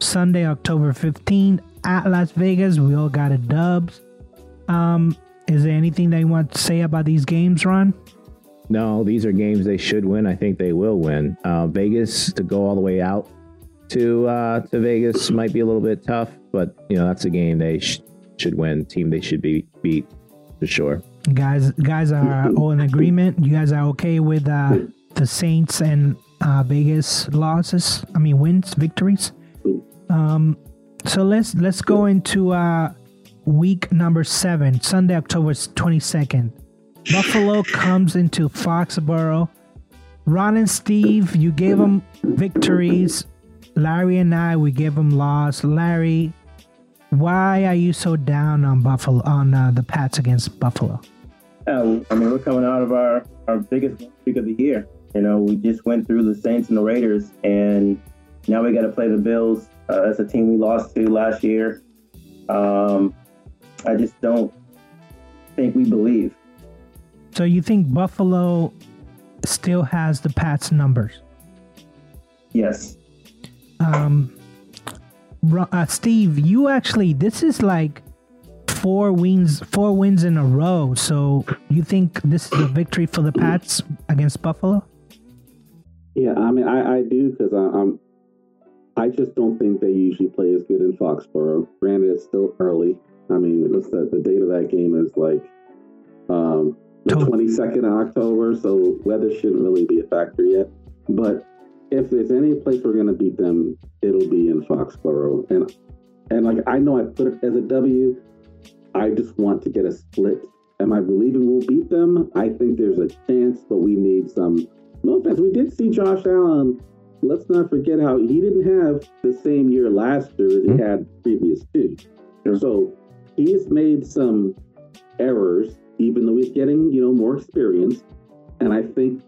Sunday October fifteenth at Las Vegas. We all got a dubs. Um, is there anything that you want to say about these games, Ron? No, these are games they should win. I think they will win. Uh, Vegas to go all the way out to uh, to Vegas might be a little bit tough, but you know that's a game they sh- should win. Team they should be beat for sure. guys guys are all in agreement. You guys are okay with uh, the Saints and uh, Vegas losses. I mean wins, victories. Um, so let's let's go into uh, week number seven, Sunday, October twenty second. Buffalo comes into Foxborough. Ron and Steve, you gave them victories. Larry and I, we gave them loss. Larry, why are you so down on Buffalo on uh, the Pats against Buffalo? Uh, I mean, we're coming out of our our biggest week of the year. You know, we just went through the Saints and the Raiders, and now we got to play the Bills. Uh, that's a team we lost to last year. Um, I just don't think we believe. So you think Buffalo still has the Pats numbers? Yes. Um, uh, Steve, you actually this is like four wins, four wins in a row. So you think this is a victory for the Pats against Buffalo? Yeah, I mean, I, I do because I'm. I just don't think they usually play as good in Foxborough. Granted, it's still early. I mean, what's that? The date of that game is like um, the twenty second of October, so weather shouldn't really be a factor yet. But if there's any place we're going to beat them, it'll be in Foxborough. And and like I know I put it as a W. I just want to get a split. Am I believing we'll beat them? I think there's a chance, but we need some. No offense, we did see Josh Allen. Let's not forget how he didn't have the same year last year as he mm-hmm. had previous two. So he's made some errors, even though he's getting you know more experience. And I think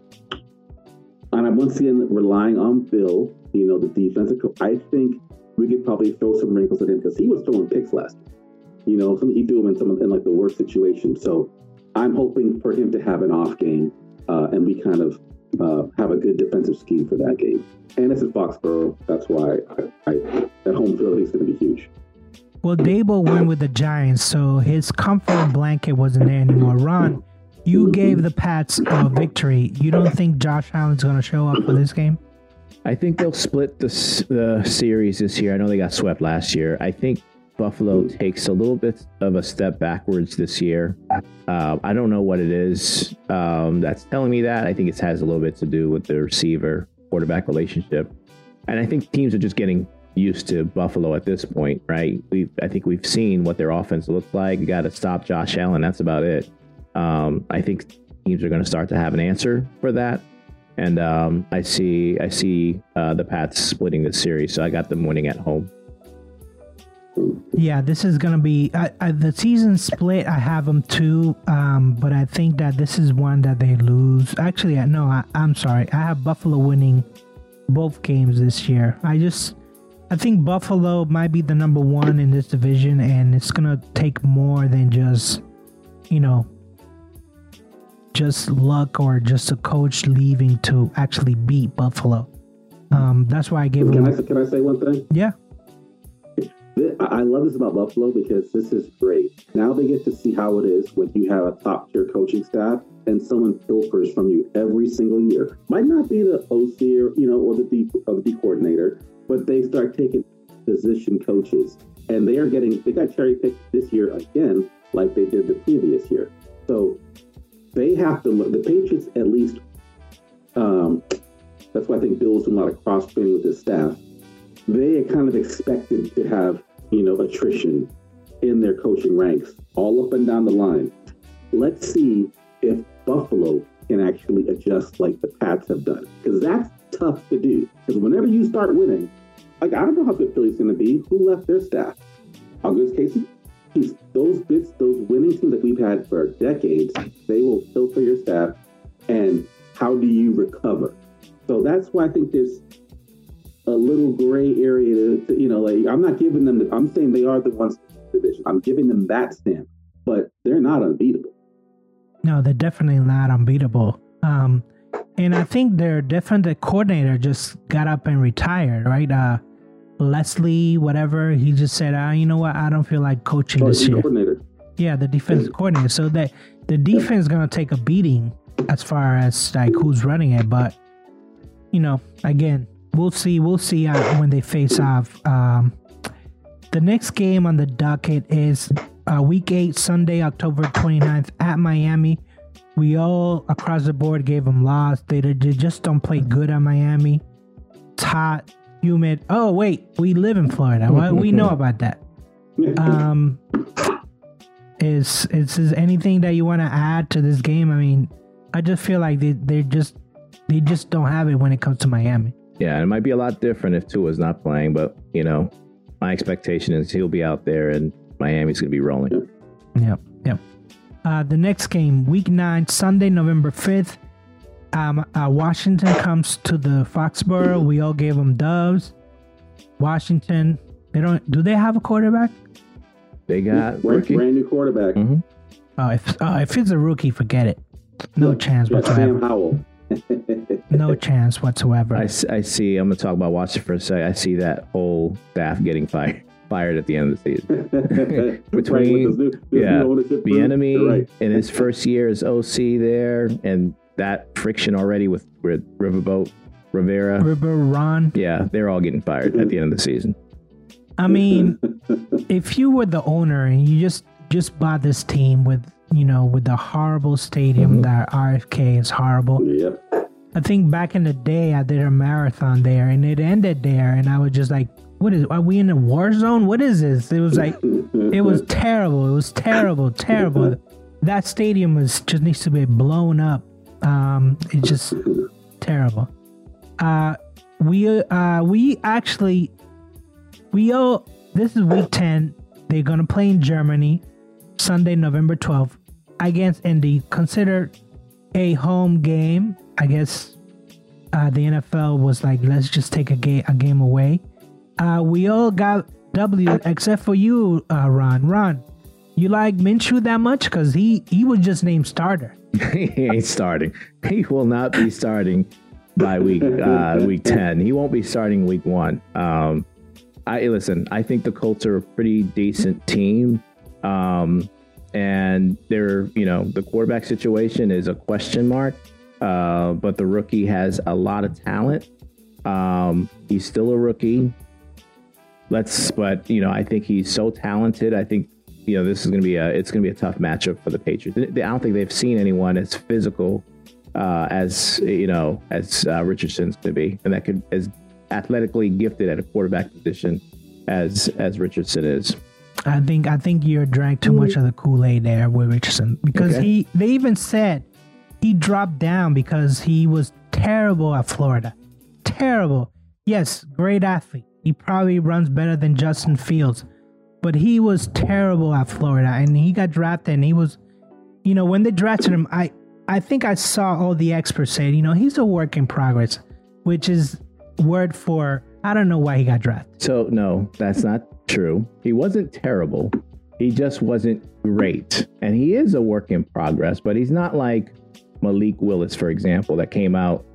and I'm once again relying on Bill, you know, the defensive coach. I think we could probably throw some wrinkles at him because he was throwing picks last. You know, some, he do them in some in like the worst situation. So I'm hoping for him to have an off game, uh, and we kind of uh, have a good defensive scheme for that game. And it's in Foxborough. That's why I, I, that home field is going to be huge. Well, Daboll went with the Giants, so his comfort blanket wasn't there anymore. Ron, you gave the Pats a victory. You don't think Josh Allen's going to show up for this game? I think they'll split the, the series this year. I know they got swept last year. I think Buffalo takes a little bit of a step backwards this year. Uh, I don't know what it is um, that's telling me that. I think it has a little bit to do with the receiver quarterback relationship. And I think teams are just getting used to Buffalo at this point, right? We I think we've seen what their offense looks like. Got to stop Josh Allen. That's about it. Um, I think teams are going to start to have an answer for that, and um, I see I see uh, the Pats splitting this series, so I got them winning at home. Yeah, this is gonna be I, I, the season split. I have them too, um, but I think that this is one that they lose. Actually, no, I, I'm sorry. I have Buffalo winning both games this year. I just I think Buffalo might be the number one in this division, and it's gonna take more than just you know just luck or just a coach leaving to actually beat Buffalo. Um, that's why I gave can. I, can I say one thing? Yeah. I love this about Buffalo because this is great. Now they get to see how it is when you have a top tier coaching staff and someone filters from you every single year. Might not be the OC or you know or the D or the D coordinator, but they start taking position coaches and they are getting they got cherry picked this year again like they did the previous year. So they have to look. The Patriots, at least, um, that's why I think Bill's doing a lot of cross training with his staff. They are kind of expected to have, you know, attrition in their coaching ranks all up and down the line. Let's see if Buffalo can actually adjust like the Pats have done, because that's tough to do. Because whenever you start winning, like I don't know how good Philly's going to be. Who left their staff? How good is Casey? He's, those bits, those winning teams that we've had for decades, they will filter your staff. And how do you recover? So that's why I think there's a little gray area to, to you know, like I'm not giving them, the, I'm saying they are the ones division. I'm giving them that stamp, but they're not unbeatable. No, they're definitely not unbeatable. Um, and I think their defensive coordinator just got up and retired, right? Uh, Leslie, whatever, he just said, ah, you know what, I don't feel like coaching oh, this year. Yeah, the defensive coordinator. So that the defense is gonna take a beating as far as like who's running it, but you know, again, we'll see. We'll see uh, when they face off. Um, the next game on the docket is uh, week eight, Sunday, October 29th at Miami. We all across the board gave them loss. They, they just don't play good at Miami. It's hot, humid. Oh, wait, we live in Florida. Well, we know (laughs) about that. Um, is, is, is anything that you want to add to this game? I mean, I just feel like they, they just they just don't have it when it comes to Miami. Yeah, it might be a lot different if Tua's not playing, but you know, my expectation is he'll be out there and Miami's going to be rolling. Yep, yep. Uh, the next game, Week Nine, Sunday, November fifth. Um, uh, Washington comes to the Foxborough. We all gave them doves. Washington, they don't. Do they have a quarterback? They got brand, rookie. brand new quarterback. Mhm. Oh, if uh, if it's a rookie, forget it. No Yeah, chance yeah, whatsoever. Sam Howell. (laughs) No chance whatsoever. I see. I'm going to talk about Washington for a second. I see that whole staff getting fired fired at the end of the season. (laughs) Right, with Between- this new- this yeah, Bieniemy You're right. in his first year as OC there, and that friction already with, with Riverboat Rivera. River Ron. Yeah, they're all getting fired at the end of the season. I mean, if you were the owner and you just just bought this team with you know with the horrible stadium mm-hmm. that RFK is horrible. Yep. I think back in the day I did a marathon there and it ended there and I was just like, what is? Are we in a war zone? What is this? It was like, it was (laughs) terrible. It was terrible, terrible. That stadium was just needs to be blown up. Um, it's just terrible. Uh, we uh we actually we all this is week 10 they're gonna play in germany sunday november 12th against indy considered a home game i guess uh, the nfl was like let's just take a, ga- a game away uh, we all got w except for you uh, ron ron you like minshew that much because he he was just named starter (laughs) he ain't starting. He will not be starting by week uh, week ten. He won't be starting week one. Um, I listen. I think the Colts are a pretty decent team, um, and they're you know the quarterback situation is a question mark. Uh, but the rookie has a lot of talent. Um, he's still a rookie. Let's, but you know, I think he's so talented. I think you know this is going to be a it's going to be a tough matchup for the Patriots. I don't think they've seen anyone as physical uh, as you know as uh, Richardson's going to be, and that could as athletically gifted at a quarterback position as as Richardson is. I think I think you're drank too much of the Kool Aid there with Richardson because Okay. he they even said he dropped down because he was terrible at Florida. Terrible. Yes, great athlete. He probably runs better than Justin Fields, but he was terrible at Florida and he got drafted and he was you know when they drafted him I I think I saw all the experts say, you know, he's a work in progress, which is word for I don't know why he got drafted. So no, that's not true. He wasn't terrible. He just wasn't great, and he is a work in progress. But he's not like Malik Willis, for example, that came out,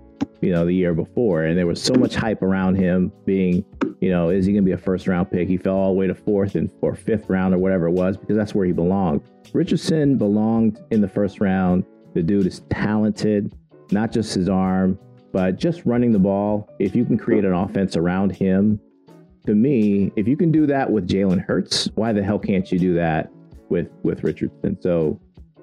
you know, the year before, and there was so much hype around him being, you know, is he going to be a first round pick? He fell all the way to fourth and or fifth round or whatever it was because that's where he belonged. Richardson belonged in the first round. The dude is talented, not just his arm, but just running the ball. If you can create an offense around him, to me, if you can do that with Jalen Hurts, why the hell can't you do that with with Richardson? So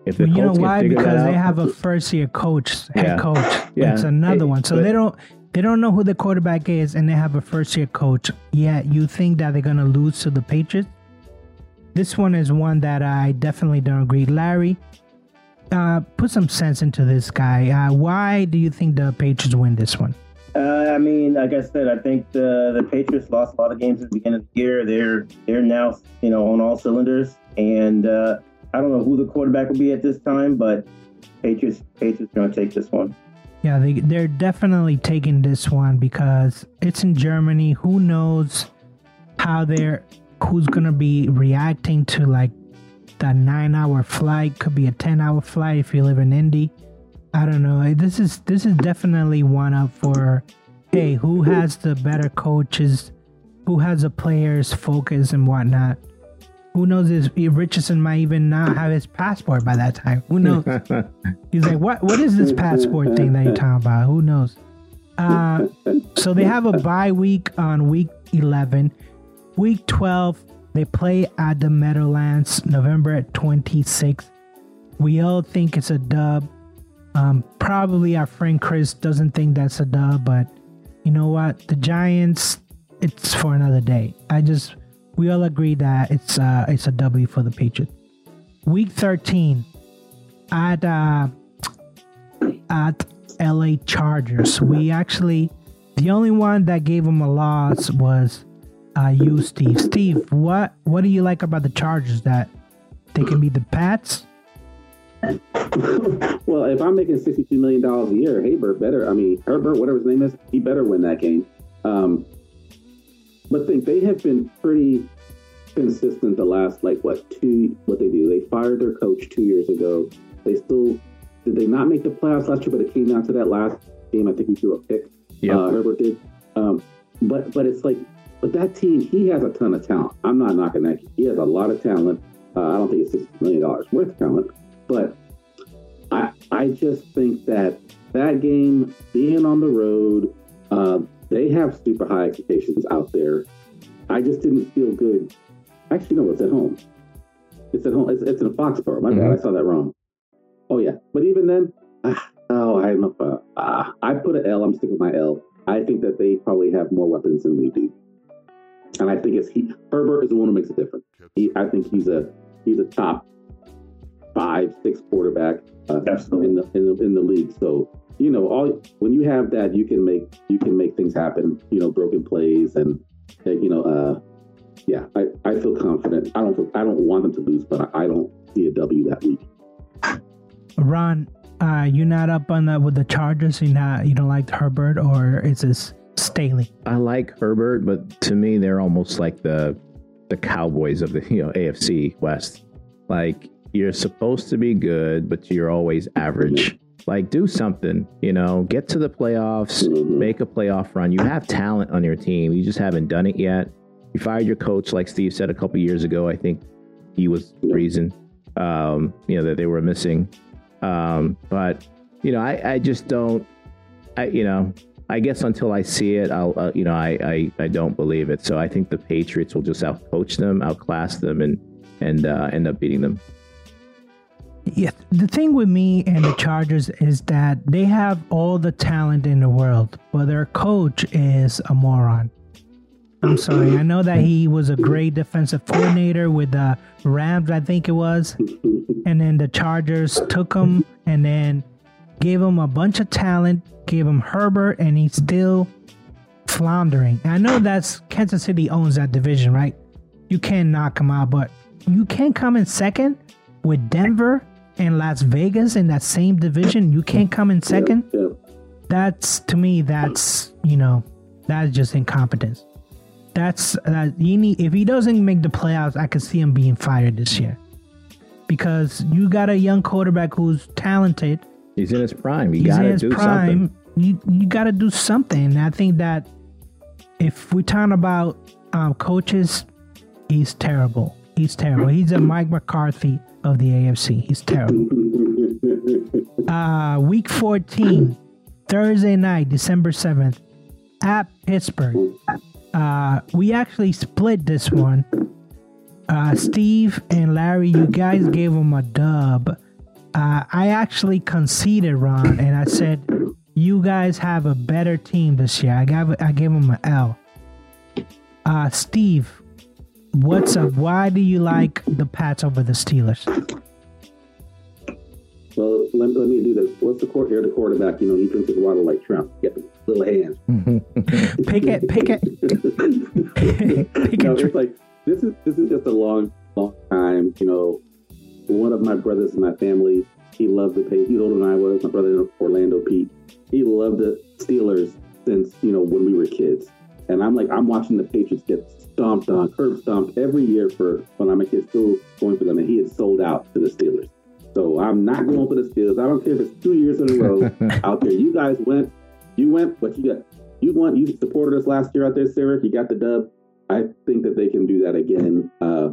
if the you know Colts can why? figure Because that they have a first year coach, head Yeah. coach. Yeah. It's another Hey, one. So but- they don't they don't know who the quarterback is, and they have a first year coach. Yeah, you think that they're gonna lose to the Patriots? This one is one that I definitely don't agree. Larry, uh, put some sense into this guy. Uh, why do you think the Patriots win this one? Uh, I mean, like I said, I think the the Patriots lost a lot of games at the beginning of the year. They're they're now you know on all cylinders, and uh, I don't know who the quarterback will be at this time, but Patriots Patriots are going to take this one. Yeah, they they're definitely taking this one because it's in Germany. Who knows how they're who's gonna be reacting to like that nine hour flight? Could be a ten hour flight if you live in Indy. I don't know. This is this is definitely one up for hey, who has the better coaches? Who has the players focus and whatnot? Who knows if Richardson might even not have his passport by that time? Who knows? (laughs) He's like, what? What is this passport thing that you're talking about? Who knows? Uh, so they have a bye week on week 11. Week 12, They play at the Meadowlands November 26th. We all think it's a dub. Um, probably our friend Chris doesn't think that's a dub, but you know what? The Giants, it's for another day. I just we all agree that it's uh it's a W for the Patriots. Week 13 at uh at LA Chargers. We actually the only one that gave them a loss was uh you, Steve. Steve, what what do you like about the Chargers that they can be the Pats? (laughs) well, if I'm making $62 million a year, Herbert better, I mean, Herbert, whatever his name is, he better win that game. Um, but think they have been pretty consistent the last, like, what, two, what they do. They fired their coach two years ago. They still, did they not make the playoffs last year, but it came down to that last game. I think he threw a pick. Yeah. Uh, Herbert did. Um, but, but it's like, but that team, he has a ton of talent. I'm not knocking that. He has a lot of talent. Uh, I don't think it's $60 million worth of talent. But I I just think that that game being on the road, uh, they have super high expectations out there. I just didn't feel good. Actually, no, it's at home. It's at home. It's, it's in Foxborough. My bad. I saw that wrong. Oh yeah, but even then, ah, oh, I'm a, uh, ah, I put an L. I'm sticking with my L. I think that they probably have more weapons than we do, and I think it's he. Herbert is the one who makes a difference. He, I think he's a he's a top five, six quarterback uh, Absolutely. in the, in the in the league. So you know, all when you have that, you can make you can make things happen. You know, broken plays and you know, uh, yeah, I, I feel confident. I don't feel, I don't want them to lose, but I, I don't see a W that week. Ron, uh, you're not up on that with the Chargers? You not you don't like Herbert or is this Staley? I like Herbert, but to me, they're almost like the the Cowboys of the you know AFC West. Like you're supposed to be good, but you're always average. Like do something, you know, get to the playoffs, make a playoff run. You have talent on your team. You just haven't done it yet. You fired your coach, like Steve said a couple years ago. I think he was the reason, um, you know, that they were missing. Um, but you know, I, I just don't. I you know, I guess until I see it, I'll uh, you know, I, I I don't believe it. So I think the Patriots will just outcoach them, outclass them, and and uh, end up beating them. Yeah, the thing with me and the Chargers is that they have all the talent in the world, but their coach is a moron. I'm sorry. I know that he was a great defensive coordinator with the Rams, I think it was. And then the Chargers took him and then gave him a bunch of talent, gave him Herbert, and he's still floundering. I know that's Kansas City owns that division, right? You can't knock him out, but you can't come in second with Denver and Las Vegas in that same division. You can't come in second. Yeah. That's to me. That's you know, that's just incompetence. That's that you need. If he doesn't make the playoffs, I can see him being fired this year. Because you got a young quarterback who's talented. He's in his prime. You He's got in to his do prime. something. You you got to do something. I think that if we're talking about um, coaches, he's terrible. He's terrible. He's a Mike McCarthy of the AFC. He's terrible. (laughs) Uh, week 14, Thursday night, December 7th, at Pittsburgh. Uh, we actually split this one. Uh, Steve and Larry, you guys gave him a dub. Uh, I actually conceded, Ron, and I said, you guys have a better team this year. I gave, I gave him an L. Uh, Steve, what's up? Why do you like the Pats over the Steelers? Well, let, let me do this. What's the court here? The quarterback, you know, he drinks his water like Trump. Get the little hands. (laughs) Pickett, pick it. (laughs) pick no, it. it's like this is this is just a long, long time. You know, one of my brothers in my family, he loved the Patriots. He's older than I was. My brother in Orlando, Pete, he loved the Steelers since you know when we were kids. And I'm like, I'm watching the Patriots get stomped on, curb stomped every year for when I'm a kid, still going for them. And he had sold out to the Steelers. So I'm not going for the Steelers. I don't care if it's two years in a row (laughs) out there. You guys went, you went, but you got, you won, you supported us last year out there, Sarah. You got the dub. I think that they can do that again. Uh,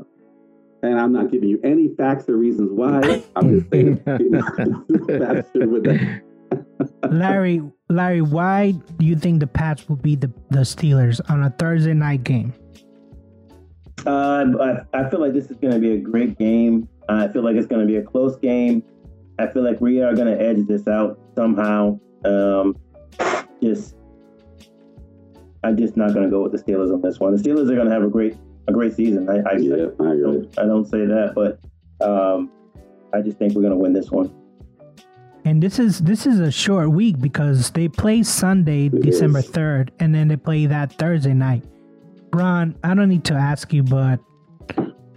and I'm not giving you any facts or reasons why. I'm just saying (laughs) (laughs) faster with that. Larry, Larry, why do you think the Pats will beat the, the Steelers on a Thursday night game? Uh, I, I feel like this is going to be a great game. I feel like it's going to be a close game. I feel like we are going to edge this out somehow. Um, just, I'm just not going to go with the Steelers on this one. The Steelers are going to have a great, a great season. I, I, Yeah, I I, don't, I don't say that, but um, I just think we're going to win this one. And this is this is a short week because they play Sunday, December third, and then they play that Thursday night. Ron, I don't need to ask you, but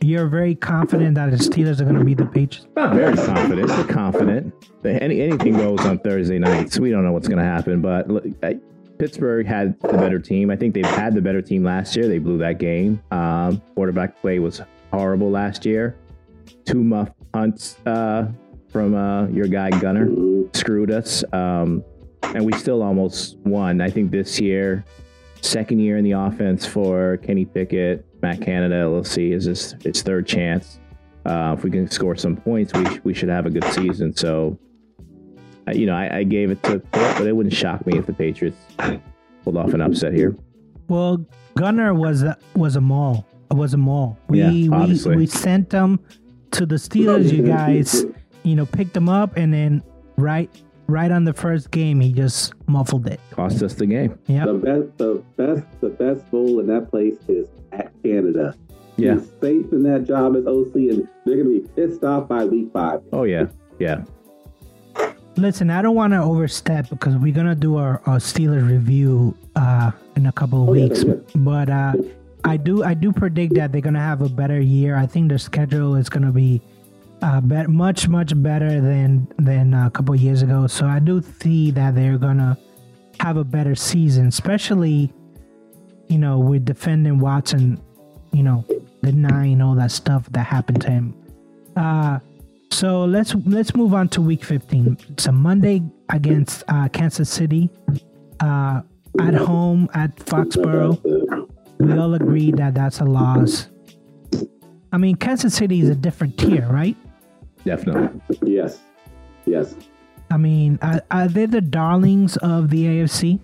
you're very confident that the Steelers are going to beat the Patriots. Not very confident, but confident. Any, anything goes on Thursday nights. We don't know what's going to happen, but look, I- Pittsburgh had the better team. I think they've had the better team last year. They blew that game. Um, quarterback play was horrible last year. Two muff punts uh, from uh, your guy Gunner screwed us, um, and we still almost won. I think this year, second year in the offense for Kenny Pickett, Matt Canada, let's see, is this its third chance. Uh, if we can score some points, we, sh- we should have a good season. So, uh, you know, I, I gave it to Pitt, but it wouldn't shock me if the Patriots pulled off an upset here. Well, Gunner was a, was a mall. Was a mall. We Yeah, we we sent them to the Steelers. You guys, you know, picked them up, and then right right on the first game, he just muffled it. Cost us the game. Yeah. The best, the best, the best bowl in that place is at Canada. Yeah. He's safe in that job as OC, and they're going to be pissed off by week five. Oh yeah, yeah. Listen, I don't want to overstep because we're gonna do our, our Steelers review uh, in a couple of Oh, yeah, weeks. yeah. But uh, I do I do predict that they're gonna have a better year. I think their schedule is gonna be uh, much much better than than a couple years ago. So I do see that they're gonna have a better season, especially you know with defending Watson. You know, denying all that stuff that happened to him. Uh, so let's let's move on to week 15. It's a Monday against uh, Kansas City, uh, at home at Foxborough. We all agree that that's a loss. I mean, Kansas City is a different tier, right? Definitely. Yes, yes. I mean, are, are they the darlings of the AFC?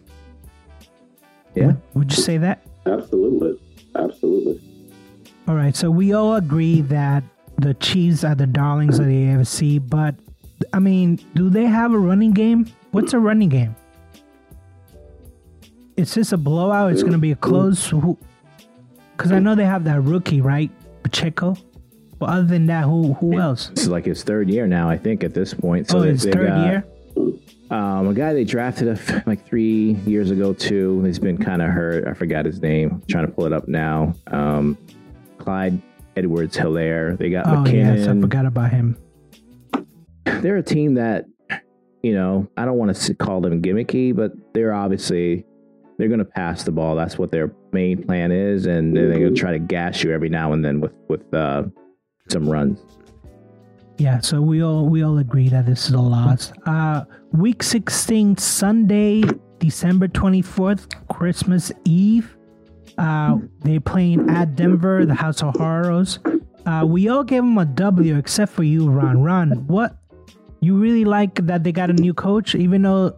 Yeah. Would you say that? Absolutely, absolutely. All right, so we all agree that the Chiefs are the darlings of the AFC, but I mean, do they have a running game? What's a running game? Is this a blowout? It's going to be a close. Because I know they have that rookie, right, Pacheco. Other than that, who who else? It's like his third year now, I think, at this point. So oh, they third got, year. Um, a guy they drafted a (laughs) f- like three years ago too. He's been kind of hurt. I forgot his name. trying to pull it up now. Um, Clyde Edwards Hilaire. They got Oh McKinnon. yes, I forgot about him. They're a team that, you know, I don't want to call them gimmicky, but they're obviously they're going to pass the ball. That's what their main plan is, and they're going to try to gash you every now and then with with uh, some runs. Yeah, so we all we all agree that this is a loss. Uh week 16 Sunday, December 24th, Christmas Eve. Uh they're playing at Denver, the House of Horrors. Uh we all gave them a W except for you, Ron. Ron, what you really like that they got a new coach even though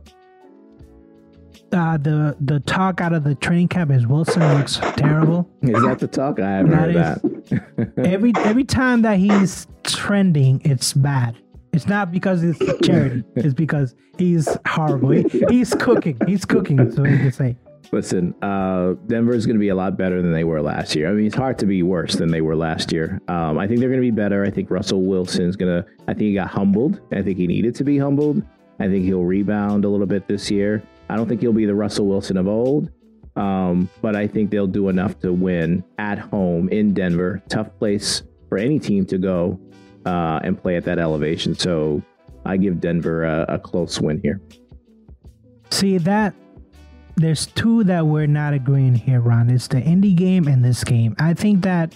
uh, the the talk out of the training camp is Wilson looks terrible. Is that the talk? I haven't That heard is- that. (laughs) every every time that he's trending, it's bad. It's not because it's charity. It's because he's horrible. He, he's cooking. He's cooking. That's what you can say. Listen, uh, Denver is going to be a lot better than they were last year. I mean, it's hard to be worse than they were last year. Um, I think they're going to be better. I think Russell Wilson's going to. I think he got humbled. I think he needed to be humbled. I think he'll rebound a little bit this year. I don't think he'll be the Russell Wilson of old, um, but I think they'll do enough to win at home in Denver. Tough place for any team to go uh, and play at that elevation. So I give Denver a, a close win here. See that there's two that we're not agreeing here, Ron. It's the indie game and this game. I think that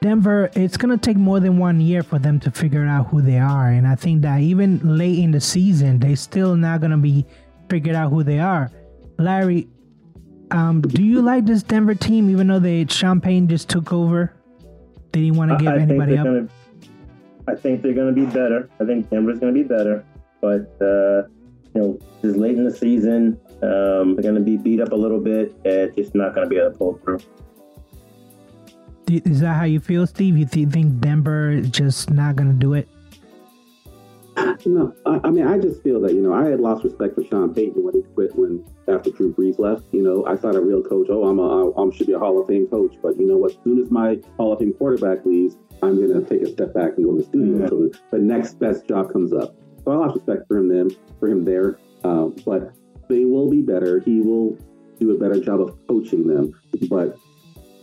Denver, it's gonna take more than one year for them to figure out who they are, and I think that even late in the season, they're still not gonna be figured out who they are. Larry, um, do you like this Denver team, even though they Champagne just took over? They didn't want to give I, anybody up. gonna. I think they're going to be better. I think Denver's going to be better, but uh, you know, just late in the season, um, they're going to be beat up a little bit. And just not going to be able to pull through. Is that how you feel, Steve? You th- think Denver is just not gonna do it? No, I, I mean, I just feel that you know I had lost respect for Sean Payton when he quit when after Drew Brees left. You know, I thought a real coach. Oh, I'm a I should be a Hall of Fame coach. But you know what? As soon as my Hall of Fame quarterback leaves, I'm going to take a step back and go to the studio until the, the next best job comes up. So I lost respect for him then, for him there. Um, but they will be better. He will do a better job of coaching them. But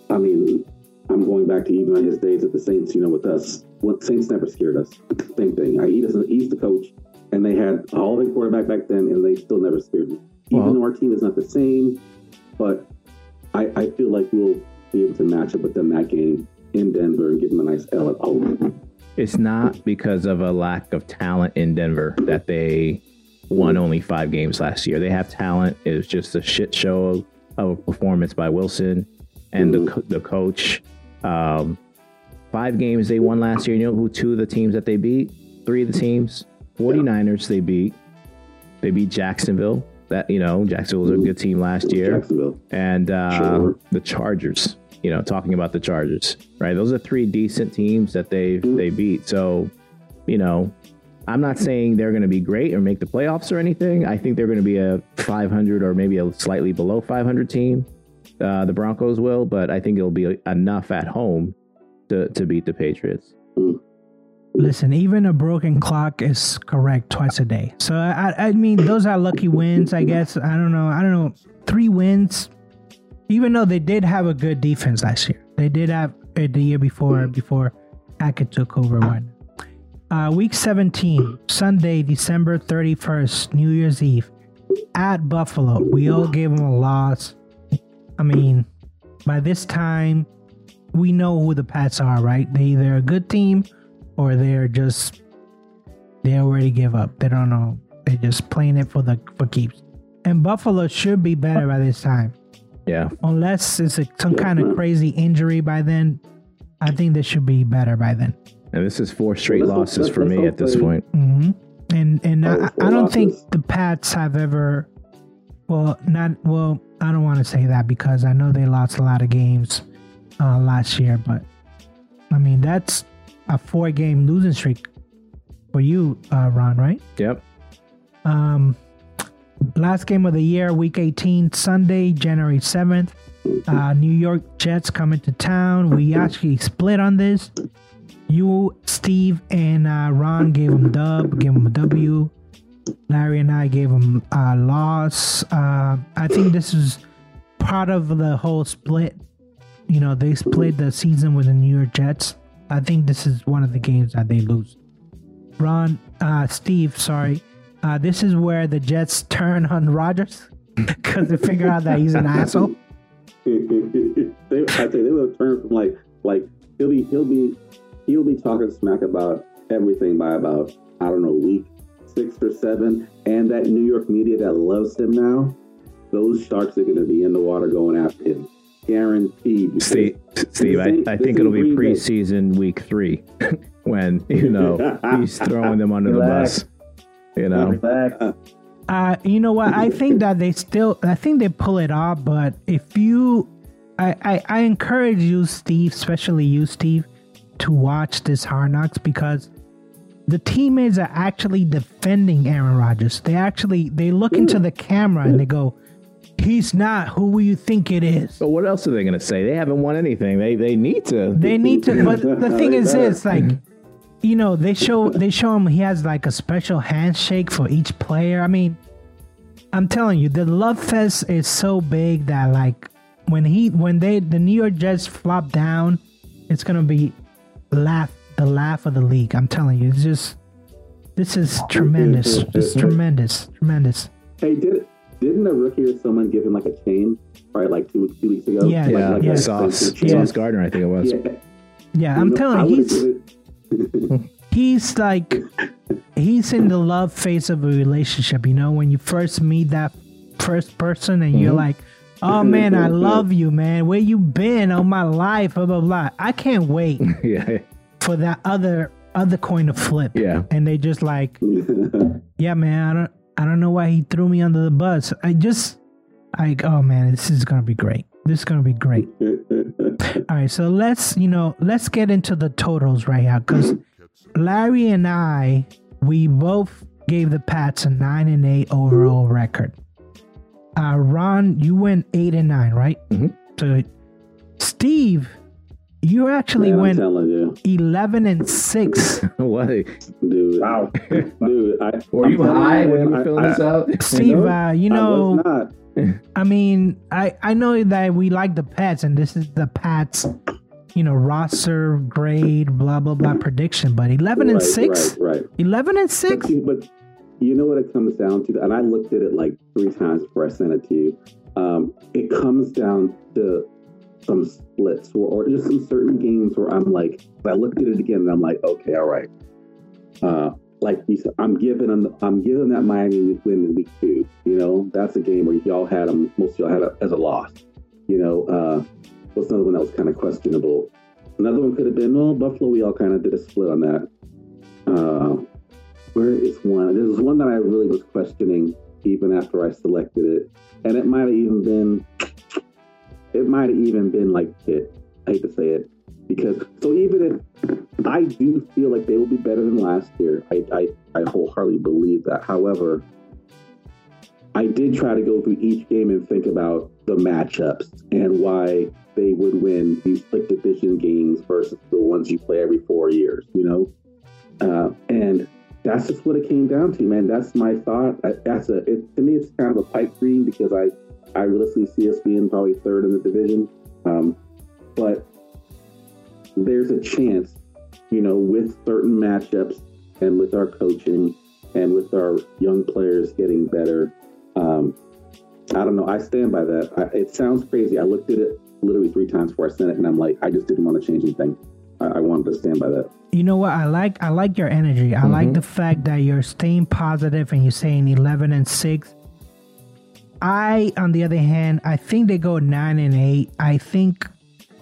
I mean, I'm going back to even on his days at the Saints. You know, with us, what Saints never scared us. Same thing. I, he doesn't. He's the coach, and they had a Hall of Fame quarterback back then, and they still never scared me. Even though our team is not the same, but I, I feel like we'll be able to match up with them that game in Denver and give them a nice L at home. It's not because of a lack of talent in Denver that they won only five games last year. They have talent. It was just a shit show of, of a performance by Wilson and the, the coach. Um, five games they won last year. You know who two of the teams that they beat? Three of the teams. 49ers they beat. They beat Jacksonville. That you know, Jacksonville was a good team last year Jacksonville. and uh, Sure. the Chargers. You know, talking about the Chargers, right? Those are three decent teams that they they beat. So, you know, I'm not saying they're going to be great or make the playoffs or anything. I think they're going to be a 500 or maybe a slightly below 500 team. Uh, the Broncos will, but I think it'll be enough at home to to beat the Patriots. Listen, even a broken clock is correct twice a day. So I, I mean, those are lucky wins, I guess. I don't know. I don't know. Three wins, even though they did have a good defense last year. They did have it the year before before Hackett took over. One. Uh, week 17, Sunday, December 31st, New Year's Eve, at Buffalo. We all gave them a loss. I mean, by this time, we know who the Pats are, right? They either a good team or they're just they already give up. They don't know. They're just playing it for the for keeps. And Buffalo should be better by this time, Yeah, unless it's a, some kind of crazy injury by then. I think they should be better by then. and this is four straight Well, losses for me at this hopefully- point. hmm And and Oh, I, I don't think the Pats have ever. Well, not well. I don't want to say that because I know they lost a lot of games uh, last year, but I mean that's a four-game losing streak for you, uh, Ron. Right? Yep. Um, last game of the year, Week 18, Sunday, January 7th. Uh, New York Jets coming to town. We actually split on this. You, Steve, and uh, Ron gave him dub, gave him a W. Larry and I gave him a loss. Uh, I think this is part of the whole split. You know, they split the season with the New York Jets. I think this is one of the games that they lose. Ron, uh, Steve, sorry. Uh, this is where the Jets turn on (laughs) Rodgers (laughs) because they figure out that he's an asshole. (laughs) they, I think they will turn from like like he'll be he'll be he'll be talking smack about everything by about I don't know week six or seven, and that New York media that loves him now, those sharks are going to be in the water going after him, guaranteed. Steve, Steve, I, I think it'll be ain't Green Bay. preseason week three (laughs) when you know he's (laughs) throwing them under the bus. You know, Relax. Uh, you know what? I think that they still, I think they pull it off. But if you, I, I, I encourage you, Steve, especially you, Steve, to watch this Hard Knocks because the teammates are actually defending Aaron Rodgers. They actually they look into the camera and they go, "He's not who you think it is." but what else are they going to say? They haven't won anything. They they need to. They need to. But (laughs) the thing is, better. this like, you know, they show they show him he has like a special handshake for each player. I mean, I'm telling you, the love fest is so big that like when he when they the New York Jets flop down, it's gonna be laugh the laugh of the league. I'm telling you, it's just this is tremendous. It's tremendous, tremendous. Hey, did didn't a rookie or someone give him like a chain, right? Like two two weeks ago. Yeah, Like- yeah, like yeah. a Sauce, expensive. Sauce Gardner, I think it was. Yeah. Yeah, I'm You know, telling you, he's (laughs) he's like he's in the love phase of a relationship you know when you first meet that first person and you're mm-hmm. like oh man i (laughs) love you man where you been all my life blah blah blah i can't wait (laughs) yeah, for that other other coin to flip yeah. and they just like yeah man i don't i don't know why he threw me under the bus i just like oh man this is gonna be great this is gonna be great (laughs) All right, so let's you know let's get into the totals right now because Larry and I we both gave the Pats a nine and eight overall record. Uh, Ron, you went eight and nine, right? Mhm. So, Steve, you actually Man, went you, eleven and six. (laughs) what? dude. Wow. Dude, I, Were I'm you high when you I- filmed this out? (laughs) Steve, know, uh, you I know, was not. I mean, I I know that we like the Pats, and this is the Pats, you know, roster grade, blah blah blah prediction. But eleven and Right, six, Right, right. 11 and But, six. see, but you know what it comes down to, and I looked at it like three times before I sent it to you. Um, it comes down to some splits or, or just some certain games where I'm like, I looked at it again and I'm like, okay, all right. Uh, like you said, I'm giving them, I'm giving that Miami win in week two. You know, that's a game where y'all had them, most of y'all had it as a loss. You know, uh, what's another one that was kind of questionable? Another one could have been, well, Buffalo, we all kind of did a split on that. Uh, where is one? There was one that I really was questioning even after I selected it, and it might have even been, it might have even been like it. I hate to say it because so even if I do feel like they will be better than last year, I I, I wholeheartedly believe that. However, I did try to go through each game and think about the matchups and why they would win these like division games versus the ones you play every four years. You know, uh, and that's just what it came down to, man. That's my thought. I- That's a it, to me, it's kind of a pipe dream because I I realistically see us being probably third in the division, um, but there's a chance, you know, with certain matchups and with our coaching and with our young players getting better. Um, I don't know. I stand by that. I, it sounds crazy. I looked at it literally three times before I sent it, and I'm like, I just didn't want to change anything. I, I wanted to stand by that. You know what? I like I like your energy. I like the fact that you're staying positive and you're saying eleven and six. I, on the other hand, I think they go nine and eight. I think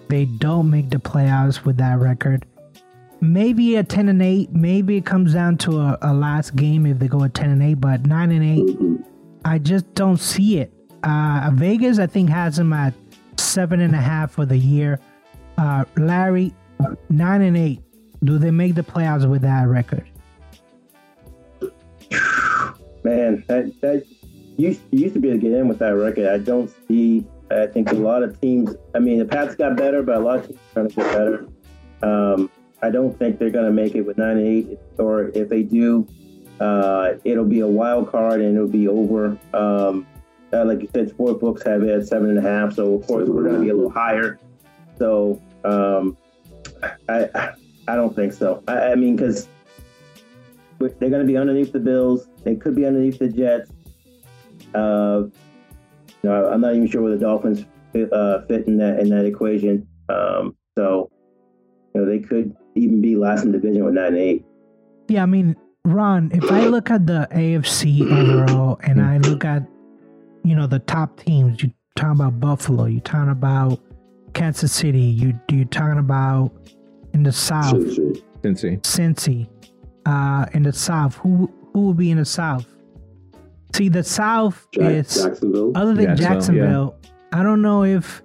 they don't make the playoffs with that record. Maybe a ten and eight. Maybe it comes down to a, a last game if they go a ten and eight. But nine and eight. I just don't see it. Uh, Vegas, I think, has them at seven and a half for the year. Uh, Larry, nine and eight. Do they make the playoffs with that record? Man, that that used used to be able to get in with that record. I don't see. I think a lot of teams. I mean, the Pats got better, but a lot of teams are trying to get better. Um, I don't think they're going to make it with nine and eight, or if they do, uh, it'll be a wild card and it'll be over. Um, uh, like you said, sport books have it at seven and a half, so of course we're going to be a little higher. So um, I I don't think so. I, I mean, because they're going to be underneath the Bills. They could be underneath the Jets. Uh, you know, I'm not even sure where the Dolphins fit, uh, fit in that in that equation. Um, so, you know, they could even be last in division with nine and eight. Yeah, I mean, Ron, if I look at the AFC overall and I look at, you know, the top teams, you talking about Buffalo, you talking about Kansas City, you you talking about in the South, Should- should. Cincy. Cincy, uh, in the South, who who will be in the South? See, the South Jack- is Jacksonville. other than Jacksonville, Jacksonville. I don't know if,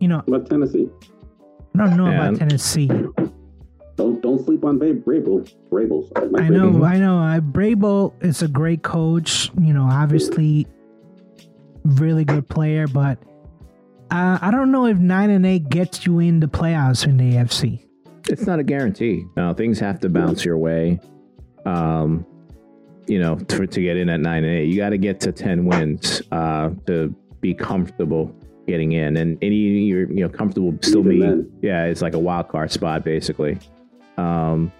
you know, What about Tennessee? I don't know Yeah. about Tennessee. Don't don't sleep on Ba- Vrabel. Vrabel. sorry, Mike I know, Vrabel. I know. I, Vrabel is a great coach. You know, obviously, really good player, but uh, I don't know if nine and eight gets you in the playoffs in the AFC. It's not a guarantee. No, things have to bounce your way. Um, you know, to, to get in at nine and eight, you got to get to ten wins uh, to be comfortable getting in, and any you're you know comfortable still Even be then. yeah, it's like a wild card spot basically. Um,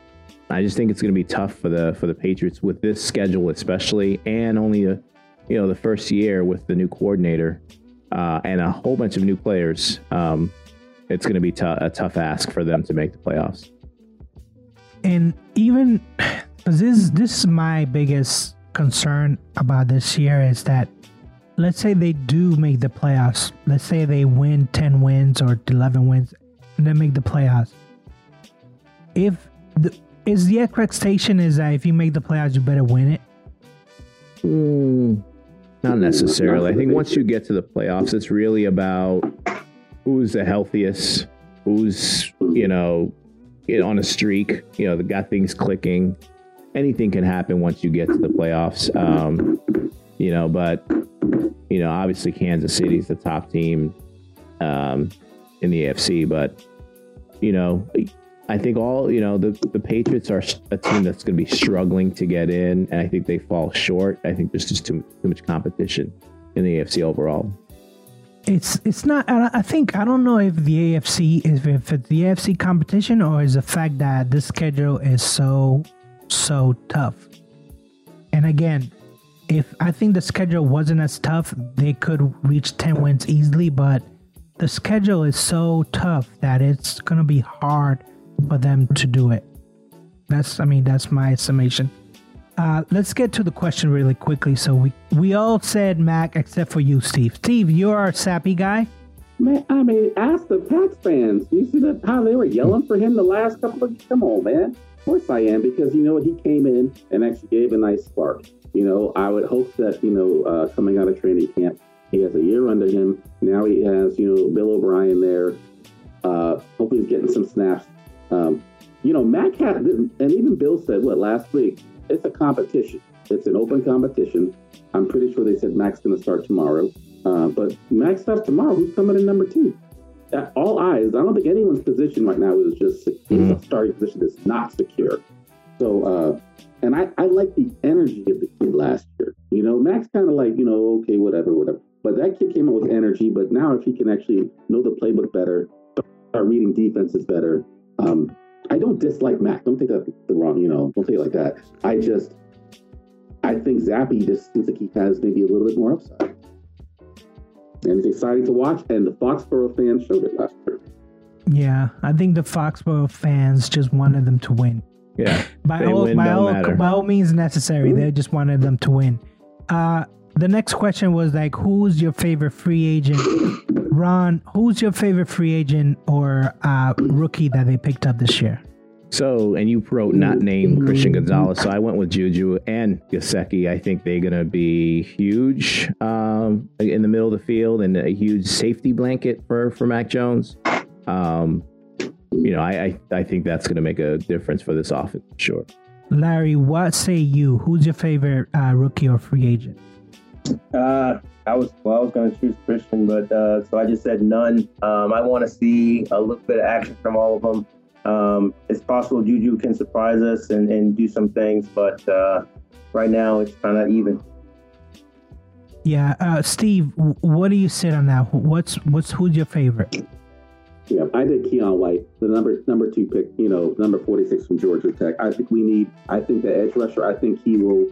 I just think it's going to be tough for the for the Patriots with this schedule, especially, and only a you know the first year with the new coordinator uh, and a whole bunch of new players. Um, it's going to be tou- a tough ask for them to make the playoffs. And even because this this is my biggest concern about this year is that let's say they do make the playoffs. Let's say they win ten wins or eleven wins, and then make the playoffs. If the is the expectation is that if you make the playoffs, you better win it. Mm, not necessarily. I think once you get to the playoffs, it's really about who's the healthiest who's you know on a streak. You know, the got things clicking. Anything can happen once you get to the playoffs. Um, you know, but you know, obviously Kansas City's the top team um, in the AFC, but you know, I think all you know the the Patriots are a team that's going to be struggling to get in, and I think they fall short. I think there's just too too much competition in the AFC overall. It's it's not. I think I don't know if the AFC is if it's the AFC competition or is the fact that this schedule is so so tough. And again, if I think the schedule wasn't as tough, they could reach ten wins easily. But the schedule is so tough that it's gonna be hard for them to do it. That's I mean that's my summation. Uh, let's get to the question really quickly. So we we all said Mac except for you, Steve. Steve, you're our Zappe guy. Man, I mean, ask the Pats fans. You see that how they were yelling for him the last couple of. Come on, man. Course I am because you know what he came in and actually gave a nice spark. You know, I would hope that you know uh, coming out of training camp, he has a year under him. Now he has you know Bill O'Brien there. Uh, hopefully he's getting some snaps. Um, you know, Mac had, and even Bill said what last week it's a competition. It's an open competition. I'm pretty sure they said Mac's going to start tomorrow. Uh, but Mac starts tomorrow. Who's coming in number two? All eyes. I don't think anyone's position right now is just mm-hmm. a starting position that's not secure. So, uh, and I, I like the energy of the kid last year. You know, Max kind of like, you know, okay, whatever, whatever. But that kid came out with energy. But now, if he can actually know the playbook better, start reading defenses better, um, I don't dislike Mac. Don't take that the wrong, you know, don't take it like that. I just, I think Zappe just seems like he has maybe a little bit more upside. And it's exciting to watch, and the Foxborough fans showed it last year. Yeah, I think the Foxborough fans just wanted them to win. Yeah, (laughs) by all win, by all by all means necessary, mm-hmm. they just wanted them to win. Uh, the next question was like, who's your favorite free agent? Ron, who's your favorite free agent or uh, rookie that they picked up this year? So, and you wrote not name Christian Gonzalez. So I went with Juju and Gesicki. I think they're going to be huge um, in the middle of the field and a huge safety blanket for, for Mac Jones. Um, you know, I, I, I think that's going to make a difference for this offense, sure. Larry, what say you? Who's your favorite uh, rookie or free agent? Uh, I was well, I was going to choose Christian, but uh, so I just said none. Um, I want to see a little bit of action from all of them. Um, it's possible Juju can surprise us and, and do some things, but uh, right now it's kind of even. Yeah, uh, Steve, what do you sit on that? What's what's who's your favorite? Yeah, I did Keion White, the number number two pick. You know, number forty six from Georgia Tech. I think we need. I think the edge rusher. I think he will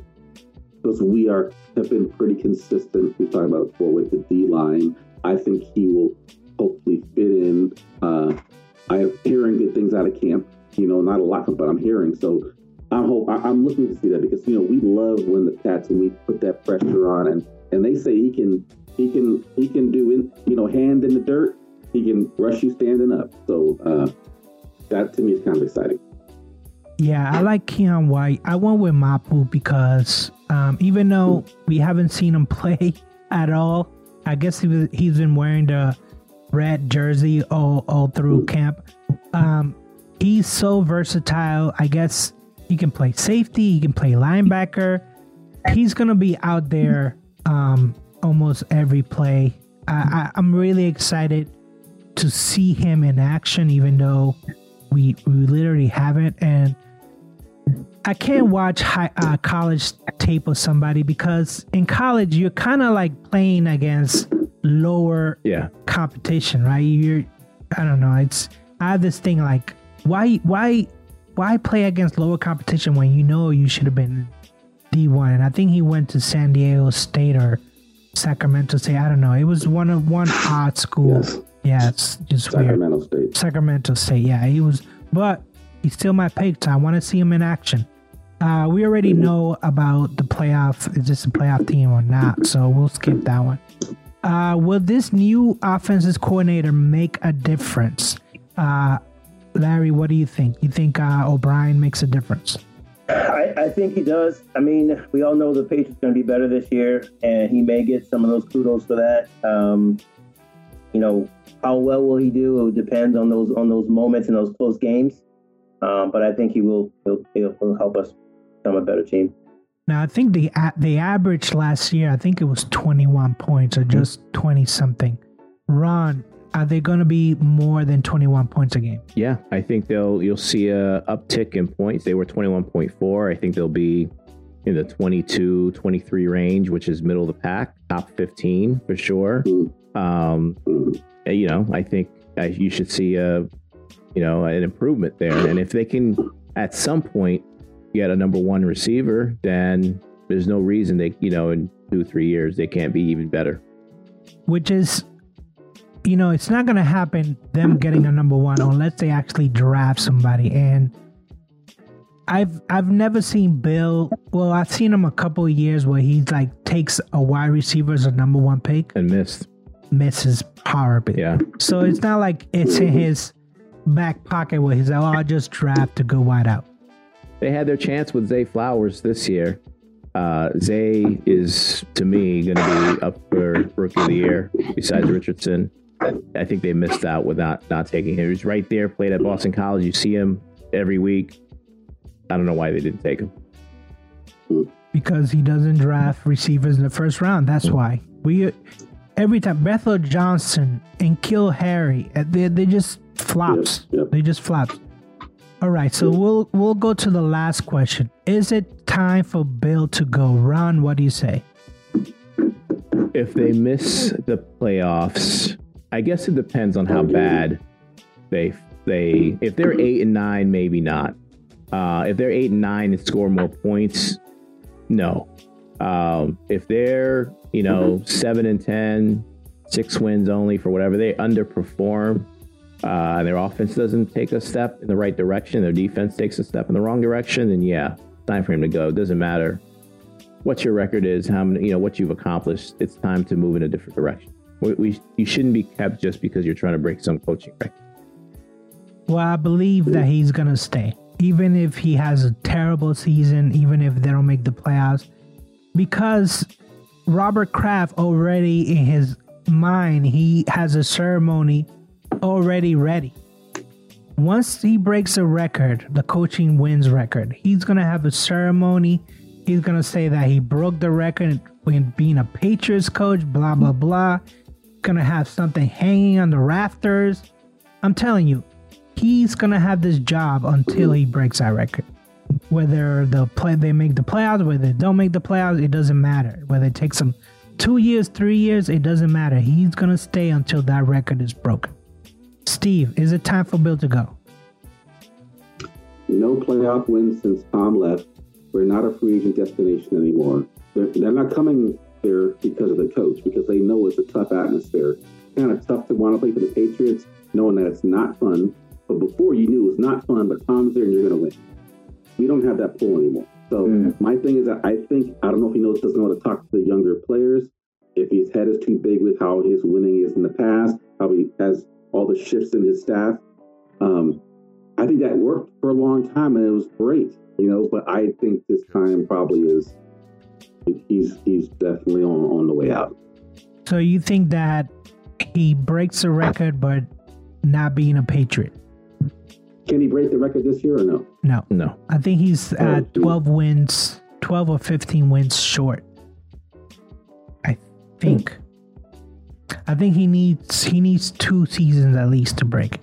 because we are have been pretty consistent. We talked about before with the D line. I think he will hopefully fit in. Uh, I am hearing good things out of camp. You know, not a lot, but I'm hearing. So I'm hope I'm looking to see that because you know we love when the Pats and we put that pressure on and and they say he can he can he can do in you know hand in the dirt. He can rush you standing up. So uh, that to me is kind of exciting. Yeah, I like Keion White. I went with Mapu because um, even though we haven't seen him (laughs) play at all, I guess he was, he's been wearing the red jersey all, all through camp. Um, he's so versatile. I guess he can play safety, he can play linebacker. He's to be out there um, almost every play. I, I, I'm really excited to see him in action, even though we, we literally haven't. And I can't watch high, uh, college tape of somebody because in college you're kind of like playing against lower yeah. competition, right? You're, I don't know. It's I have this thing like why why why play against lower competition when you know you should have been D one? And I think he went to San Diego State or Sacramento State. I don't know. It was one of one odd school. Yes. Yeah, it's just Sacramento weird. State. Sacramento State. Yeah, he was, but he's still my pick. So I want to see him in action. Uh, we already know about the playoff. Is this a playoff team or not? So we'll skip that one. Uh, will this new offenses coordinator make a difference? Uh, Larry, what do you think? You think uh, O'Brien makes a difference? I, I, think he does. I mean, we all know the Patriots going to be better this year, and he may get some of those kudos for that. Um, you know, how well will he do? It depends on those on those moments and those close games. Um, but I think he will he'll, he'll help us become a better team. Now I think the the average last year, I think it was 21 points or just 20 something. Ron, are they going to be more than 21 points a game? Yeah, I think they'll you'll see a uptick in points. They were 21.4. I think they'll be in the 22, 23 range, which is middle of the pack, top 15 for sure. Um, you know, I think uh, you should see a, you know, an improvement there. And if they can, at some point, get a number one receiver, then there's no reason they, you know, in two, three years, they can't be even better. Which is, you know, it's not going to happen, them getting a number one, unless they actually draft somebody. And I've I've never seen Bill. Well, I've seen him a couple of years where he's like takes a wide receiver as a number one pick and missed, misses horribly. Yeah. So it's not like it's in his back pocket where he's like, "Oh, I'll just draft to go wide out." They had their chance with Zay Flowers this year. Uh, Zay is to me going to be up for rookie of the year. Besides Richardson, I think they missed out with not not taking him. He's right there. Played at Boston College. You see him every week I don't know why they didn't take him. Because he doesn't draft receivers in the first round. That's why we every time Bethel Johnson and N'Keal Harry, uh, they they just flops. Yep, yep. They just flops. All right, so we'll we'll go to the last question. Is it time for Bill to go? Ron, what do you say? If they miss the playoffs, I guess it depends on how bad they they. If they're eight and nine, maybe not. Uh, if they're eight and nine and score more points, no. Um, if they're you know seven and ten, six wins only for whatever they underperform, uh, their offense doesn't take a step in the right direction, their defense takes a step in the wrong direction, then yeah, time for him to go. It doesn't matter what your record is, how many, you know what you've accomplished. It's time to move in a different direction. We, we you shouldn't be kept just because you're trying to break some coaching record. Well, I believe that he's gonna stay even if he has a terrible season, even if they don't make the playoffs, because Robert Kraft already in his mind, he has a ceremony already ready. Once he breaks a record, the coaching wins record, he's gonna have a ceremony. He's gonna say that he broke the record when being a Patriots coach, blah blah blah. Gonna have something hanging on the rafters. I'm telling you, he's gonna have this job until he breaks that record. Whether the play they make the playoffs, whether they don't make the playoffs, it doesn't matter. Whether it takes him two years, three years, it doesn't matter. He's gonna stay until that record is broken. Steve, is it time for Bill to go? No playoff wins since Tom left. We're not a free agent destination anymore. They're, they're not coming there because of the coach, because they know it's a tough atmosphere. Kind of tough to want to play for the Patriots, knowing that it's not fun. But before you knew it was not fun, but Tom's there and you're going to win. We don't have that pull anymore. So mm. my thing is that I think I don't know if he knows doesn't know how to talk to the younger players. If his head is too big with how his winning is in the past, how he has all the shifts in his staff. Um, I think that worked for a long time and it was great, you know. But I think this time probably is he's he's definitely on on the way out. So you think that he breaks the record, but not being a Patriot? Can he break the record this year or no? No. No. I think he's at 12 wins, 12 or 15 wins short. I think. I think he needs he needs two seasons at least to break.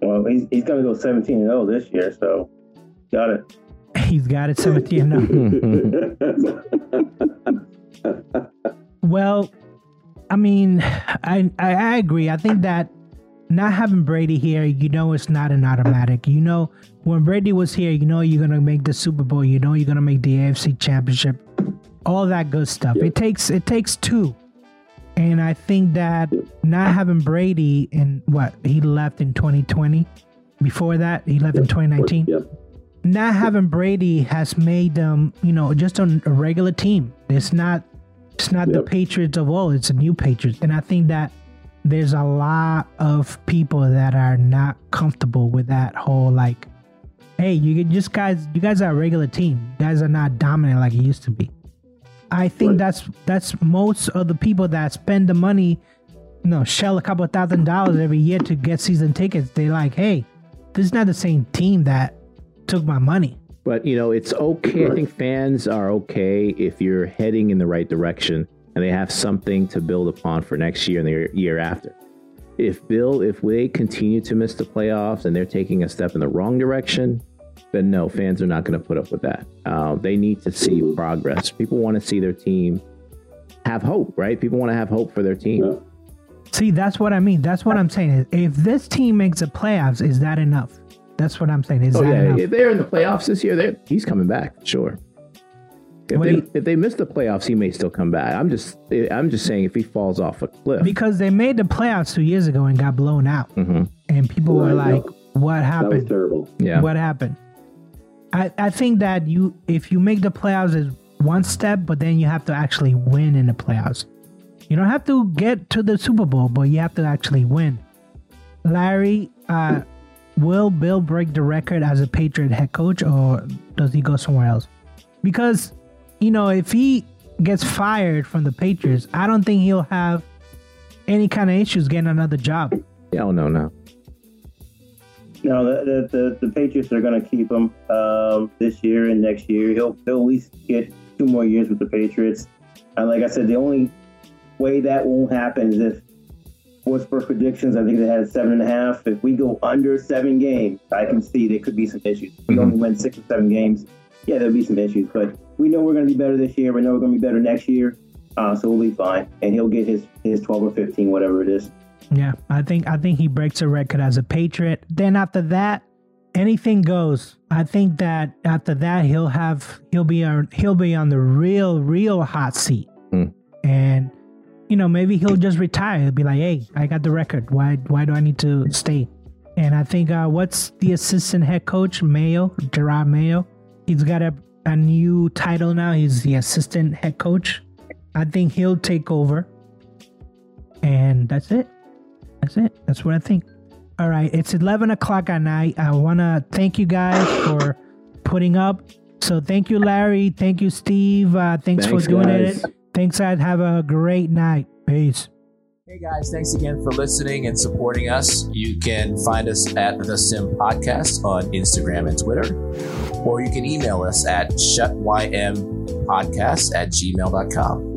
Well, he's, he's going to go 17 and 0 this year, so got it. (laughs) He's got it 17 and 0. (laughs) well, I mean, I, I I agree. I think that not having Brady here, you know, it's not an automatic. You know, when Brady was here, you know, you're gonna make the Super Bowl. You know, you're gonna make the AFC Championship. All that good stuff. Yep. It takes it takes two, and I think that not having Brady in what he left in 2020. Before that, he left yep. in 2019. Yep. Not having Brady has made them, you know, just a, a regular team. It's not, it's not the Patriots of old. It's a new Patriots, and I think that there's a lot of people that are not comfortable with that whole like hey you just guys you guys are a regular team you guys are not dominant like it used to be I think Right. that's that's most of the people that spend the money, you know, shell a couple of thousand dollars every year to get season tickets. They like, hey, this is not the same team that took my money. But you know, it's okay. I think fans are okay if you're heading in the right direction and they have something to build upon for next year and the year- year after. If Bill, if they continue to miss the playoffs and they're taking a step in the wrong direction, then no, fans are not going to put up with that. Uh, they need to see progress. People want to see their team have hope, right? People want to have hope for their team. Yeah. See, that's what I mean. That's what I'm saying. If this team makes the playoffs, is that enough? That's what I'm saying. Is Oh that yeah, enough? if they're in the playoffs this year, they're, he's coming back, sure. If they, do you- if they miss the playoffs, he may still come back. I'm just I'm just saying if he falls off a cliff. because they made the playoffs two years ago and got blown out, hmm and people were Right, like, no. "What That was happened? terrible. Yeah. What happened?" I I think that you if you make the playoffs is one step, but then you have to actually win in the playoffs. You don't have to get to the Super Bowl, but you have to actually win. Larry, uh, will Bill break the record as a Patriot head coach, or does he go somewhere else? Because you know, if he gets fired from the Patriots, I don't think he'll have any kind of issues getting another job. Oh no, no. No, the the, the, the Patriots are going to keep him um, this year and next year. He'll he'll at least get two more years with the Patriots. And like I said, the only way that won't happen is if for predictions. I think they had seven and a half. If we go under seven games, I can see there could be some issues. If we Mhm. only win six or seven games, yeah, there'll be some issues. But we know we're going to be better this year. We know we're going to be better next year. Uh, so we'll be fine, and he'll get his his twelve or fifteen, whatever it is. Yeah, I think I think he breaks a record as a Patriot. Then after that, anything goes. I think that after that he'll have he'll be on he'll be on the real real hot seat, Hmm. and you know maybe he'll just retire. He'll be like, hey, I got the record. Why why do I need to stay? And I think uh, what's the assistant head coach Mayo Jerod Mayo? He's got a a new title now. He's the assistant head coach. I think he'll take over, and that's it. That's it. That's what I think. All right. It's 11 o'clock at night. I want to thank you guys for putting up. So thank you, Larry. Thank you, Steve. Uh, thanks, Thanks, for doing guys. it. Thanks, guys. Have a great night. Peace. Hey guys, thanks again for listening and supporting us. You can find us at The Sim Podcast on Instagram and Twitter, or you can email us at shutYmpodcast at gmail.com.